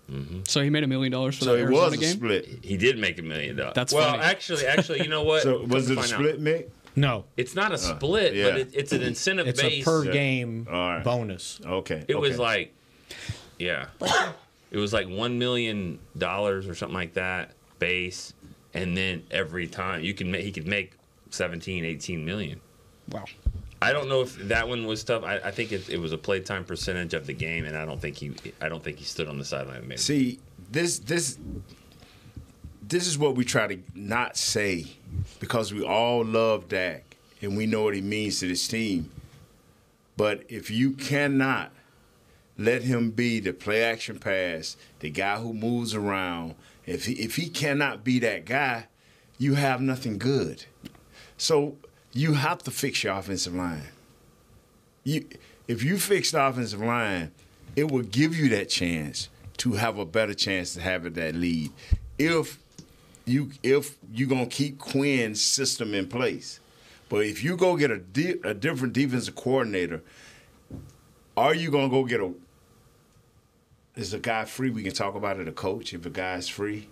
Speaker 8: So he made a million dollars for
Speaker 5: So
Speaker 8: the
Speaker 5: it
Speaker 8: Arizona
Speaker 5: was a
Speaker 8: game.
Speaker 5: split.
Speaker 6: He did make a million dollars.
Speaker 8: That's
Speaker 6: well,
Speaker 8: funny.
Speaker 6: actually, actually, you know what?
Speaker 5: So was it a
Speaker 6: find out.
Speaker 5: split, Mick?
Speaker 4: No,
Speaker 6: It's not a split,
Speaker 5: yeah.
Speaker 6: but it, it's an incentive
Speaker 4: it's
Speaker 6: base.
Speaker 4: a per
Speaker 5: Yeah.
Speaker 4: game
Speaker 5: All right.
Speaker 4: bonus.
Speaker 5: Okay.
Speaker 6: It was like, yeah, it was like one million dollars or something like that base, and then every time you can make, he could make 17, 18 million.
Speaker 8: Wow.
Speaker 6: I don't know if that one was tough. I, I think it, it was a playtime percentage of the game, and I don't think he, I don't think he stood on the sideline and
Speaker 5: See, this this this is what we try to not say because we all love Dak and we know what he means to this team. But if you cannot let him be the play action pass, the guy who moves around, if he, if he cannot be that guy, you have nothing good. So you have to fix your offensive line. You, if you fix the offensive line, it will give you that chance to have a better chance to have that lead. If you if you gonna keep Quinn's system in place, but if you go get a di- a different defensive coordinator, are you gonna go get a? Is a guy free? We can talk about it. A coach, if a guy's free,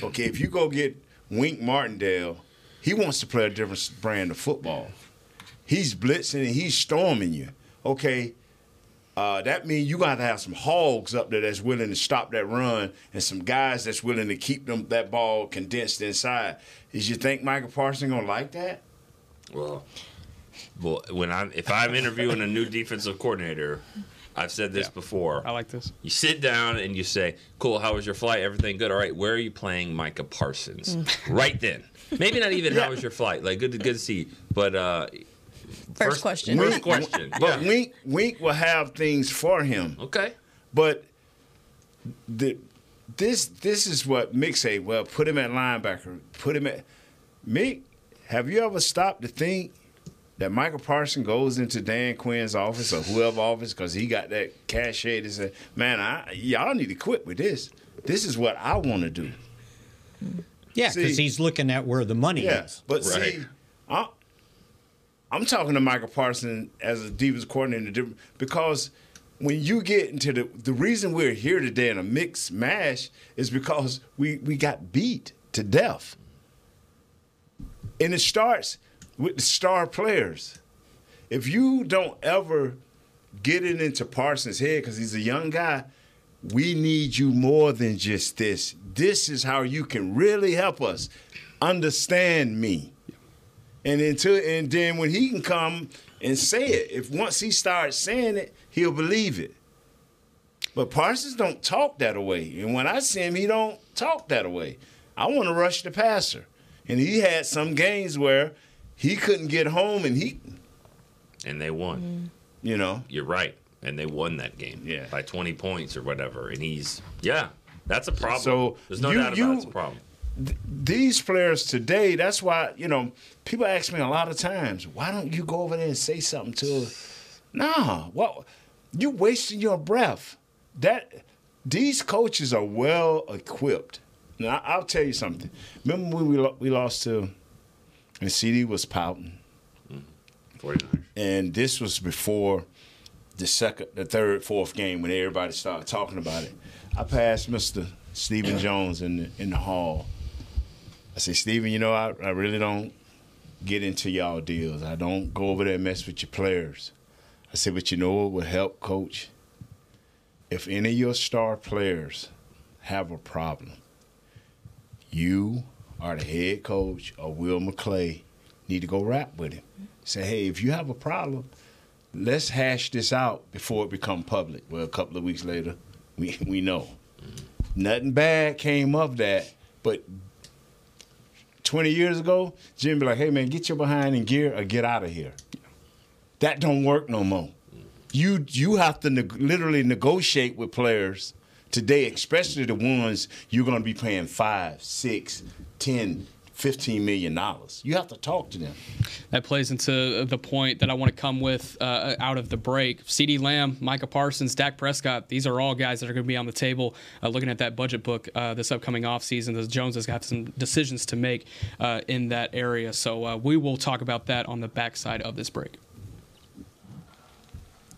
Speaker 5: okay. If you go get Wink Martindale, he wants to play a different brand of football. He's blitzing and he's storming you. Okay, uh, that means you got to have some hogs up there that's willing to stop that run, and some guys that's willing to keep them that ball condensed inside. Is you think Michael Parsons gonna like that?
Speaker 6: Well, well, when I'm if I'm interviewing a new defensive coordinator, I've said this before.
Speaker 8: I like this.
Speaker 6: You sit down and you say, "Cool, how was your flight? Everything good? All right, where are you playing Micah Parsons?" right then. Maybe not even how was your flight? Like good to good to see. you. But uh
Speaker 10: First question.
Speaker 6: First question.
Speaker 5: But
Speaker 6: yeah.
Speaker 5: Wink Wink will have things for him.
Speaker 6: Okay.
Speaker 5: But the this this is what Mick say. Well, put him at linebacker. Put him at Mick. Have you ever stopped to think that Michael Parsons goes into Dan Quinn's office or whoever office because he got that cachet to say, "Man, I y'all need to quit with this. This is what I want to do."
Speaker 4: Yeah, because he's looking at where the money
Speaker 5: Yeah,
Speaker 4: is.
Speaker 5: but see, I'm, I'm talking to Michael Parsons as a defense coordinator because when you get into the the reason we're here today in a mixed mash is because we we got beat to death, and it starts with the star players. If you don't ever get it into Parsons' head because he's a young guy, we need you more than just this. This is how you can really help us. Understand me. And until and then when he can come and say it, if once he starts saying it, he'll believe it. But Parsons don't talk that way. And when I see him, he don't talk that way. I want to rush the passer. And he had some games where he couldn't get home and he
Speaker 6: and they won.
Speaker 5: You know,
Speaker 6: you're right, and they won that game.
Speaker 5: Yeah.
Speaker 6: by 20 points or whatever. And he's yeah, that's a problem.
Speaker 5: So
Speaker 6: there's no
Speaker 5: you-
Speaker 6: doubt about it, it's a problem.
Speaker 5: these players today, that's why, you know, people ask me a lot of times, why don't you go over there and say something to Nah, what you wasting your breath. That these coaches are well equipped. Now I'll tell you something. Remember when we lo- we lost to and CeeDee was pouting. Mm-hmm.
Speaker 6: 49ers.
Speaker 5: And this was before the second, the third, fourth game when everybody started talking about it. I passed Mr. Stephen Jones in the in the hall. I said, Stephen, you know, I, I really don't get into y'all deals. I don't go over there and mess with your players. I said, but you know what would help, coach? If any of your star players have a problem, you are the head coach or Will McClay need to go rap with him. Say, hey, if you have a problem, let's hash this out before it become public. Well, a couple of weeks later, we, we know. Nothing bad came of that, but 20 years ago, Jim be like, hey man, get your behind in gear or get out of here. That don't work no more. You you have to neg- literally negotiate with players today, especially the ones you're going to be paying five, six, ten, fifteen million dollars. You have to talk to them.
Speaker 8: That plays into the point that I want to come with uh, out of the break. CeeDee Lamb, Micah Parsons, Dak Prescott, these are all guys that are going to be on the table uh, looking at that budget book uh, this upcoming offseason. The Jones has got some decisions to make uh, in that area. So uh, we will talk about that on the backside of this break.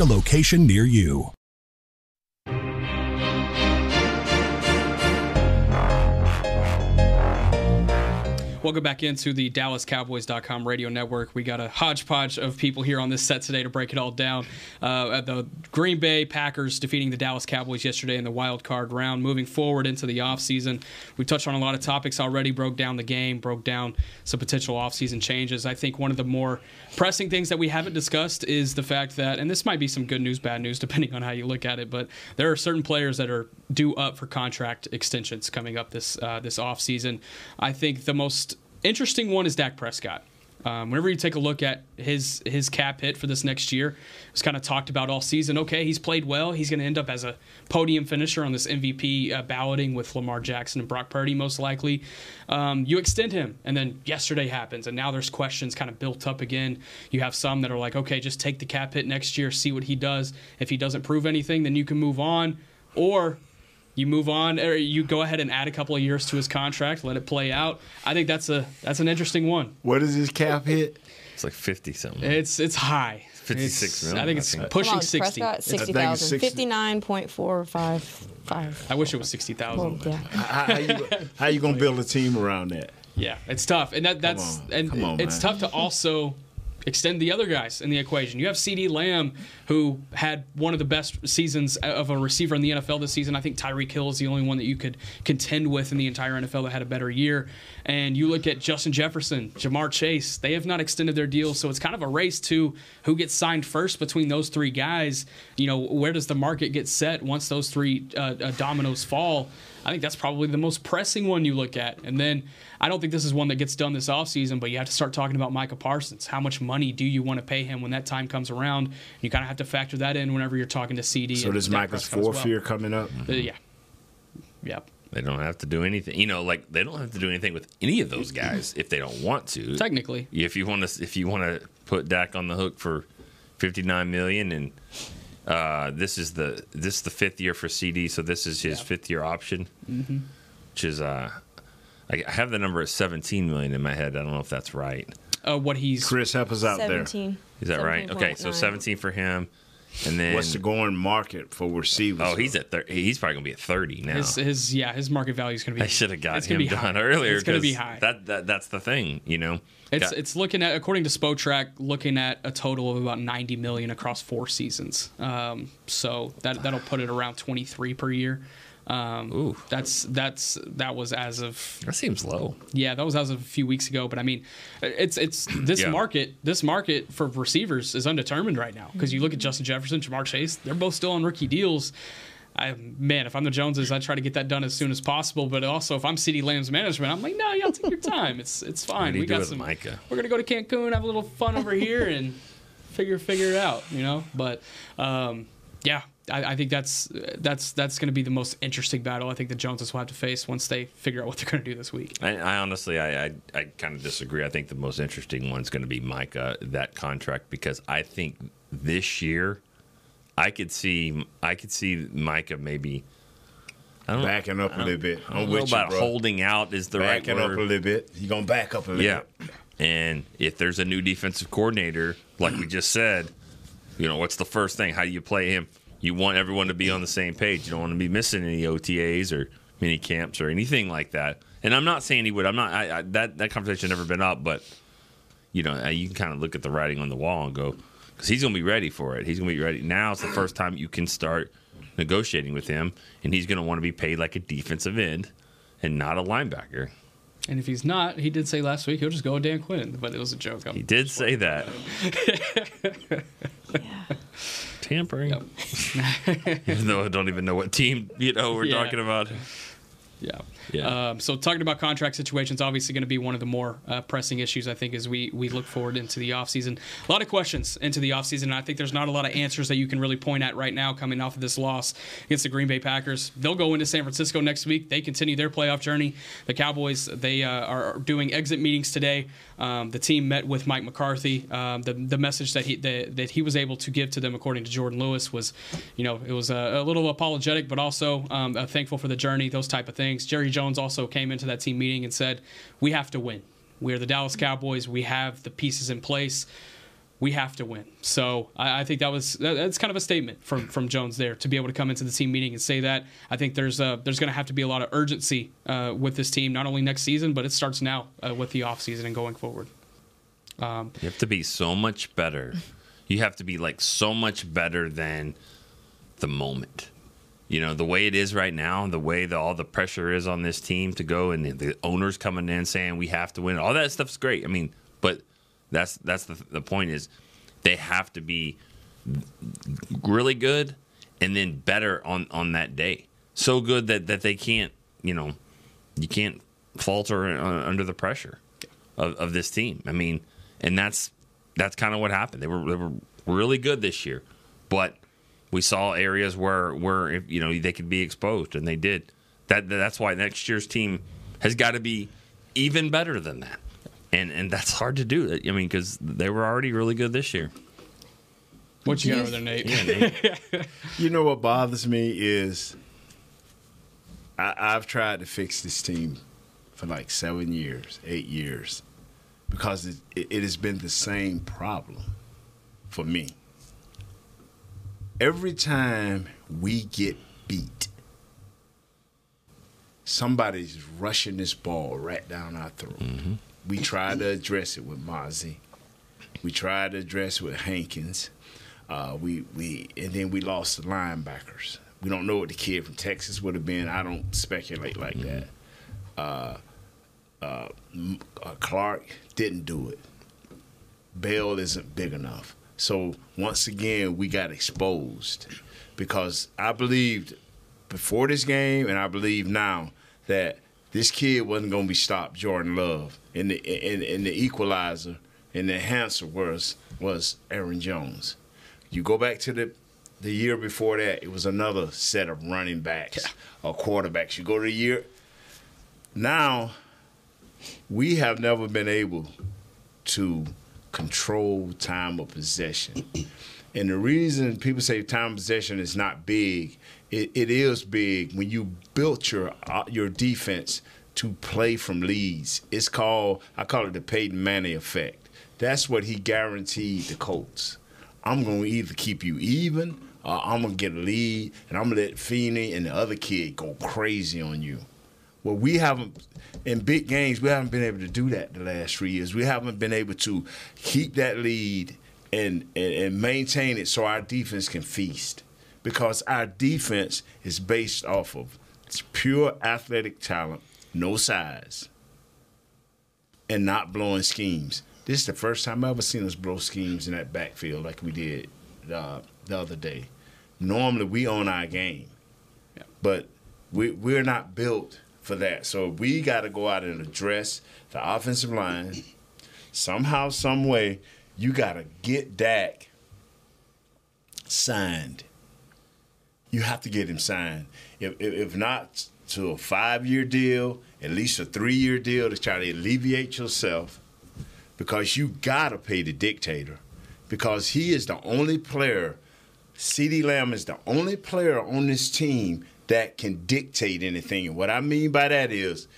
Speaker 9: a location near you.
Speaker 8: Welcome back into the DallasCowboys.com radio network. We got a hodgepodge of people here on this set today to break it all down. Uh, the Green Bay Packers defeating the Dallas Cowboys yesterday in the wild card round. Moving forward into the offseason, we touched on a lot of topics already, broke down the game, broke down some potential offseason changes. I think one of the more pressing things that we haven't discussed is the fact that, and this might be some good news, bad news, depending on how you look at it, but there are certain players that are due up for contract extensions coming up this uh, this offseason. I think the most interesting one is Dak Prescott. Um, whenever you take a look at his his cap hit for this next year, it's kind of talked about all season. Okay, he's played well. He's going to end up as a podium finisher on this MVP uh, balloting with Lamar Jackson and Brock Purdy, most likely. Um, you extend him, and then yesterday happens, and now there's questions kind of built up again. You have some that are like, okay, just take the cap hit next year, see what he does. If he doesn't prove anything, then you can move on, or you move on or you go ahead and add a couple of years to his contract, let it play out. I think that's a that's an interesting one.
Speaker 5: What is his cap hit?
Speaker 6: It's like fifty something.
Speaker 8: It's it's high.
Speaker 6: 56
Speaker 8: I think
Speaker 6: I
Speaker 8: it's
Speaker 6: think.
Speaker 8: pushing
Speaker 10: Come on,
Speaker 8: sixty.
Speaker 10: Prescott,
Speaker 8: It's-
Speaker 10: sixty thousand, fifty nine point four five five.
Speaker 8: I wish it was sixty thousand.
Speaker 10: Well, yeah.
Speaker 5: How, how you, how you gonna build a team around that?
Speaker 8: Yeah, it's tough, and that that's
Speaker 5: on.
Speaker 8: and
Speaker 5: Come on,
Speaker 8: it's
Speaker 5: man.
Speaker 8: tough to also extend the other guys in the equation. You have CeeDee Lamb, who had one of the best seasons of a receiver in the NFL this season. I think Tyreek Hill is the only one that you could contend with in the entire NFL that had a better year. And you look at Justin Jefferson, Ja'Marr Chase. They have not extended their deals, so it's kind of a race to who gets signed first between those three guys. You know, where does the market get set once those three uh, uh, dominoes fall? I think that's probably the most pressing one you look at. And then I don't think this is one that gets done this offseason, but you have to start talking about Micah Parsons. How much money do you want to pay him when that time comes around? You kind of have to factor that in whenever you're talking to CeeDee.
Speaker 5: So
Speaker 8: and
Speaker 5: does
Speaker 8: Dak
Speaker 5: Michael's
Speaker 8: Prescott as
Speaker 5: fourth
Speaker 8: well.
Speaker 5: year coming up?
Speaker 8: Uh, yeah. Yep.
Speaker 6: They don't have to do anything. You know, like they don't have to do anything with any of those guys if they don't want to.
Speaker 8: Technically.
Speaker 6: if you want to, if you want to put Dak on the hook for fifty nine million, and uh, this is the this is the fifth year for CeeDee, so this is his fifth year option,
Speaker 8: Mhm.
Speaker 6: which is uh, I I have the number at seventeen million in my head. I don't know if that's right.
Speaker 8: Uh, what he's
Speaker 5: Chris, help us out
Speaker 10: 17.
Speaker 6: there. Is that right? Okay, so seventeen for him, and then
Speaker 5: What's the going market for receivers?
Speaker 6: Oh, he's at thir- he's probably gonna be at thirty now.
Speaker 8: His, his yeah, his market value is going to be.
Speaker 6: I should have got
Speaker 8: it's gonna
Speaker 6: him
Speaker 8: be high.
Speaker 6: done earlier.
Speaker 8: It's going to be
Speaker 6: 'cause
Speaker 8: high.
Speaker 6: That, that that's the thing, you know.
Speaker 8: It's
Speaker 6: Got-
Speaker 8: it's looking at according to Spotrac, looking at a total of about 90 million across four seasons. Um, so that that'll put it around 23 per year. Um, Ooh, that's that's that was as of
Speaker 6: that seems low.
Speaker 8: Yeah, that was as of a few weeks ago. But I mean, it's it's this
Speaker 6: Yeah.
Speaker 8: market this market for receivers is undetermined right now because you look at Justin Jefferson, Ja'Marr Chase, they're both still on rookie deals. I, man, if I'm the Joneses, I try to get that done as soon as possible. But also, if I'm CeeDee Lamb's management, I'm like, no, y'all take your time. It's it's fine.
Speaker 6: What do you
Speaker 8: We got some.
Speaker 6: Micah?
Speaker 8: We're gonna go to Cancun, have a little fun over here, and figure figure it out. You know, but um, yeah, I, I think that's that's that's going to be the most interesting battle. I think the Joneses will have to face once they figure out what they're going to do this week.
Speaker 6: I, I honestly, I, I, I kind of disagree. I think the most interesting one's going to be Micah that contract because I think this year, I could see, I could see Micah maybe. I don't
Speaker 5: Backing up
Speaker 6: I
Speaker 5: a
Speaker 6: don't-
Speaker 5: little bit.
Speaker 6: I don't
Speaker 5: I'm
Speaker 6: know
Speaker 5: with you,
Speaker 6: about
Speaker 5: bro.
Speaker 6: holding out is the
Speaker 5: Backing
Speaker 6: right
Speaker 5: up
Speaker 6: word.
Speaker 5: a little bit. You gonna back up a little
Speaker 6: Yeah.
Speaker 5: bit.
Speaker 6: And if there's a new defensive coordinator, like we just said, you know, what's the first thing? How do you play him? You want everyone to be on the same page. You don't want to be missing any OTAs or mini camps or anything like that. And I'm not saying he would. I'm not. I, I, that that conversation never been up, but you know, you can kind of look at the writing on the wall and go, because he's going to be ready for it. He's going to be ready. Now it's the first time you can start negotiating with him, and he's going to want to be paid like a defensive end and not a linebacker.
Speaker 8: And if he's not, he did say last week he'll just go with Dan Quinn, but it was a joke.
Speaker 6: He did say that. Tampering. even though I don't even know what team you know we're
Speaker 8: Yeah.
Speaker 6: talking about.
Speaker 8: Yeah.
Speaker 6: Yeah.
Speaker 8: Um, so talking about contract situations, obviously going to be one of the more uh, pressing issues, I think, as we, we look forward into the offseason. A lot of questions into the offseason, and I think there's not a lot of answers that you can really point at right now coming off of this loss against the Green Bay Packers. They'll go into San Francisco next week. They continue their playoff journey. The Cowboys, they uh, are doing exit meetings today. Um, the team met with Mike McCarthy. Um, the, the message that he that, that he was able to give to them, according to Jourdan Lewis, was, you know, it was a, a little apologetic, but also um, uh, thankful for the journey, those type of things. Jerry Jones also came into that team meeting and said, "We have to win. We are the Dallas Cowboys. We have the pieces in place." We have to win. So I, I think that was that, that's kind of a statement from from Jones there to be able to come into the team meeting and say that. I think there's uh, there's going to have to be a lot of urgency uh, with this team, not only next season, but it starts now uh, with the offseason and going forward. Um,
Speaker 6: You have to be so much better. You have to be like so much better than the moment. You know, the way it is right now, the way that all the pressure is on this team to go and the, the owners coming in saying we have to win. All that stuff's great. I mean, but that's that's the the point is they have to be really good and then better on on that day. So good that that they can't, you know, you can't falter under the pressure of, of this team. I mean, and that's that's kind of what happened. They were they were really good this year, but we saw areas where where you know they could be exposed, and they did. That that's why next year's team has got to be even better than that, and and that's hard to do. I mean, because they were already really good this year.
Speaker 8: What you got over there, Nate?
Speaker 6: Yeah, Nate.
Speaker 5: you know what bothers me is I, I've tried to fix this team for like seven years, eight years, because it, it, it has been the same problem for me. Every time we get beat, somebody's rushing this ball right down our throat. We try to address it with Mazi. We tried to address it with Hankins. Uh, we we and then we lost the linebackers. We don't know what the kid from Texas would have been. I don't speculate like that. Uh, uh, uh, Clark didn't do it. Bell isn't big enough. So once again, we got exposed because I believed before this game, and I believe now that this kid wasn't going to be stopped. Jordan Love, and the and, and the equalizer and the enhancer was was Aaron Jones. You go back to the the year before that, it was another set of running backs or quarterbacks. You go to the year now, we have never been able to control time of possession. And the reason people say time of possession is not big, it, it is big when you built your uh, your defense to play from leads. It's called I call it the Peyton Manning effect. That's what he guaranteed the Colts. I'm to either keep you even or I'm to get a lead and I'm to let Freeney and the other kid go crazy on you. Well, we haven't in big games. We haven't been able to do that the last three years. We haven't been able to keep that lead and and, and maintain it so our defense can feast. Because our defense is based off of pure athletic talent, no size, and not blowing schemes. This is the first time I've ever seen us blow schemes in that backfield like we did uh, the other day. Normally, we own our game, but we, we're not built for that. So we got to go out and address the offensive line. Somehow, some way, you got to get Dak signed. You have to get him signed. If, if, if not to a five-year deal, at least a three-year deal to try to alleviate yourself, because you got to pay the dictator, because he is the only player. CeeDee Lamb is the only player on this team that can dictate anything. And what I mean by that is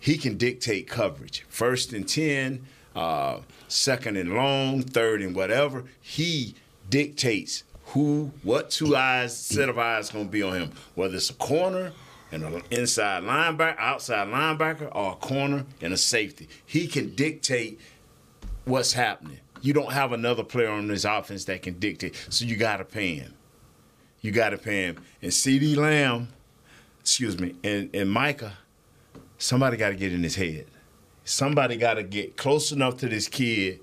Speaker 5: he can dictate coverage. First and 10, uh, second and long, third and whatever. He dictates who, what two eyes, set of eyes going to be on him. Whether it's a corner and an inside linebacker, outside linebacker, or a corner and a safety. He can dictate what's happening. You don't have another player on this offense that can dictate, so you got to pay him you got to pay him. And CeeDee Lamb, excuse me, and, and Micah, somebody got to get in his head. Somebody got to get close enough to this kid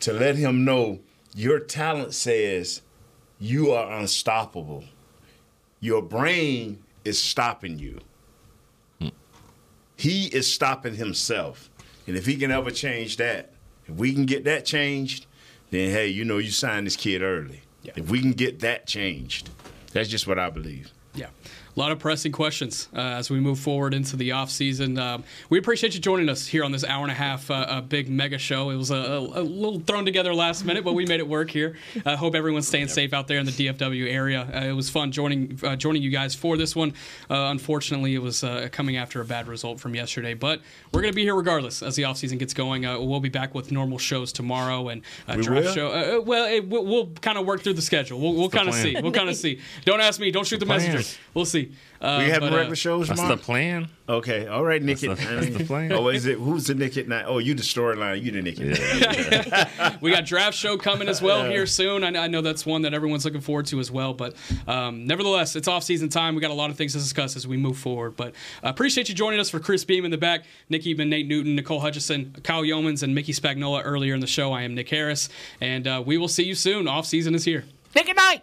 Speaker 5: to let him know your talent says you are unstoppable. Your brain is stopping you. He is stopping himself. And if he can ever change that, if we can get that changed, then hey, you know, you signed this kid early. If we can get that changed, that's just what I believe.
Speaker 8: Yeah. A lot of pressing questions uh, as we move forward into the offseason. Um, we appreciate you joining us here on this hour and a half uh, a big mega show. It was a, a, little thrown together last minute, but we made it work here. I uh, hope everyone's staying safe out there in the DFW area. Uh, it was fun joining uh, joining you guys for this one. Uh, unfortunately, it was coming after a bad result from yesterday, but we're going to be here regardless as the offseason gets going. we'll be back with normal shows tomorrow and draft show. well, it, we'll, we'll kind of work through the schedule. We'll, we'll kind of see. We'll kind of see. Don't ask me. Don't shoot the, messengers. We'll see. Uh,
Speaker 5: we having
Speaker 8: but,
Speaker 5: regular shows
Speaker 6: That's
Speaker 5: tomorrow?
Speaker 6: the plan.
Speaker 5: Okay, all right, Nick.
Speaker 6: That's the- that's the plan.
Speaker 5: Oh, is it who's the Nick at night? Oh, you the storyline. You the Nick at night.
Speaker 8: we got draft show coming as well here soon. I, I know that's one that everyone's looking forward to as well. But um, nevertheless, it's off season time. We got a lot of things to discuss as we move forward. But uh, appreciate you joining us for Chris Beam in the back, Nick Eatman, Nate Newton, Nicole Hutchison, Kyle Youmans, and Mickey Spagnola earlier in the show. I am Nick Harris, and uh, we will see you soon. Off season is here.
Speaker 11: Nick at night.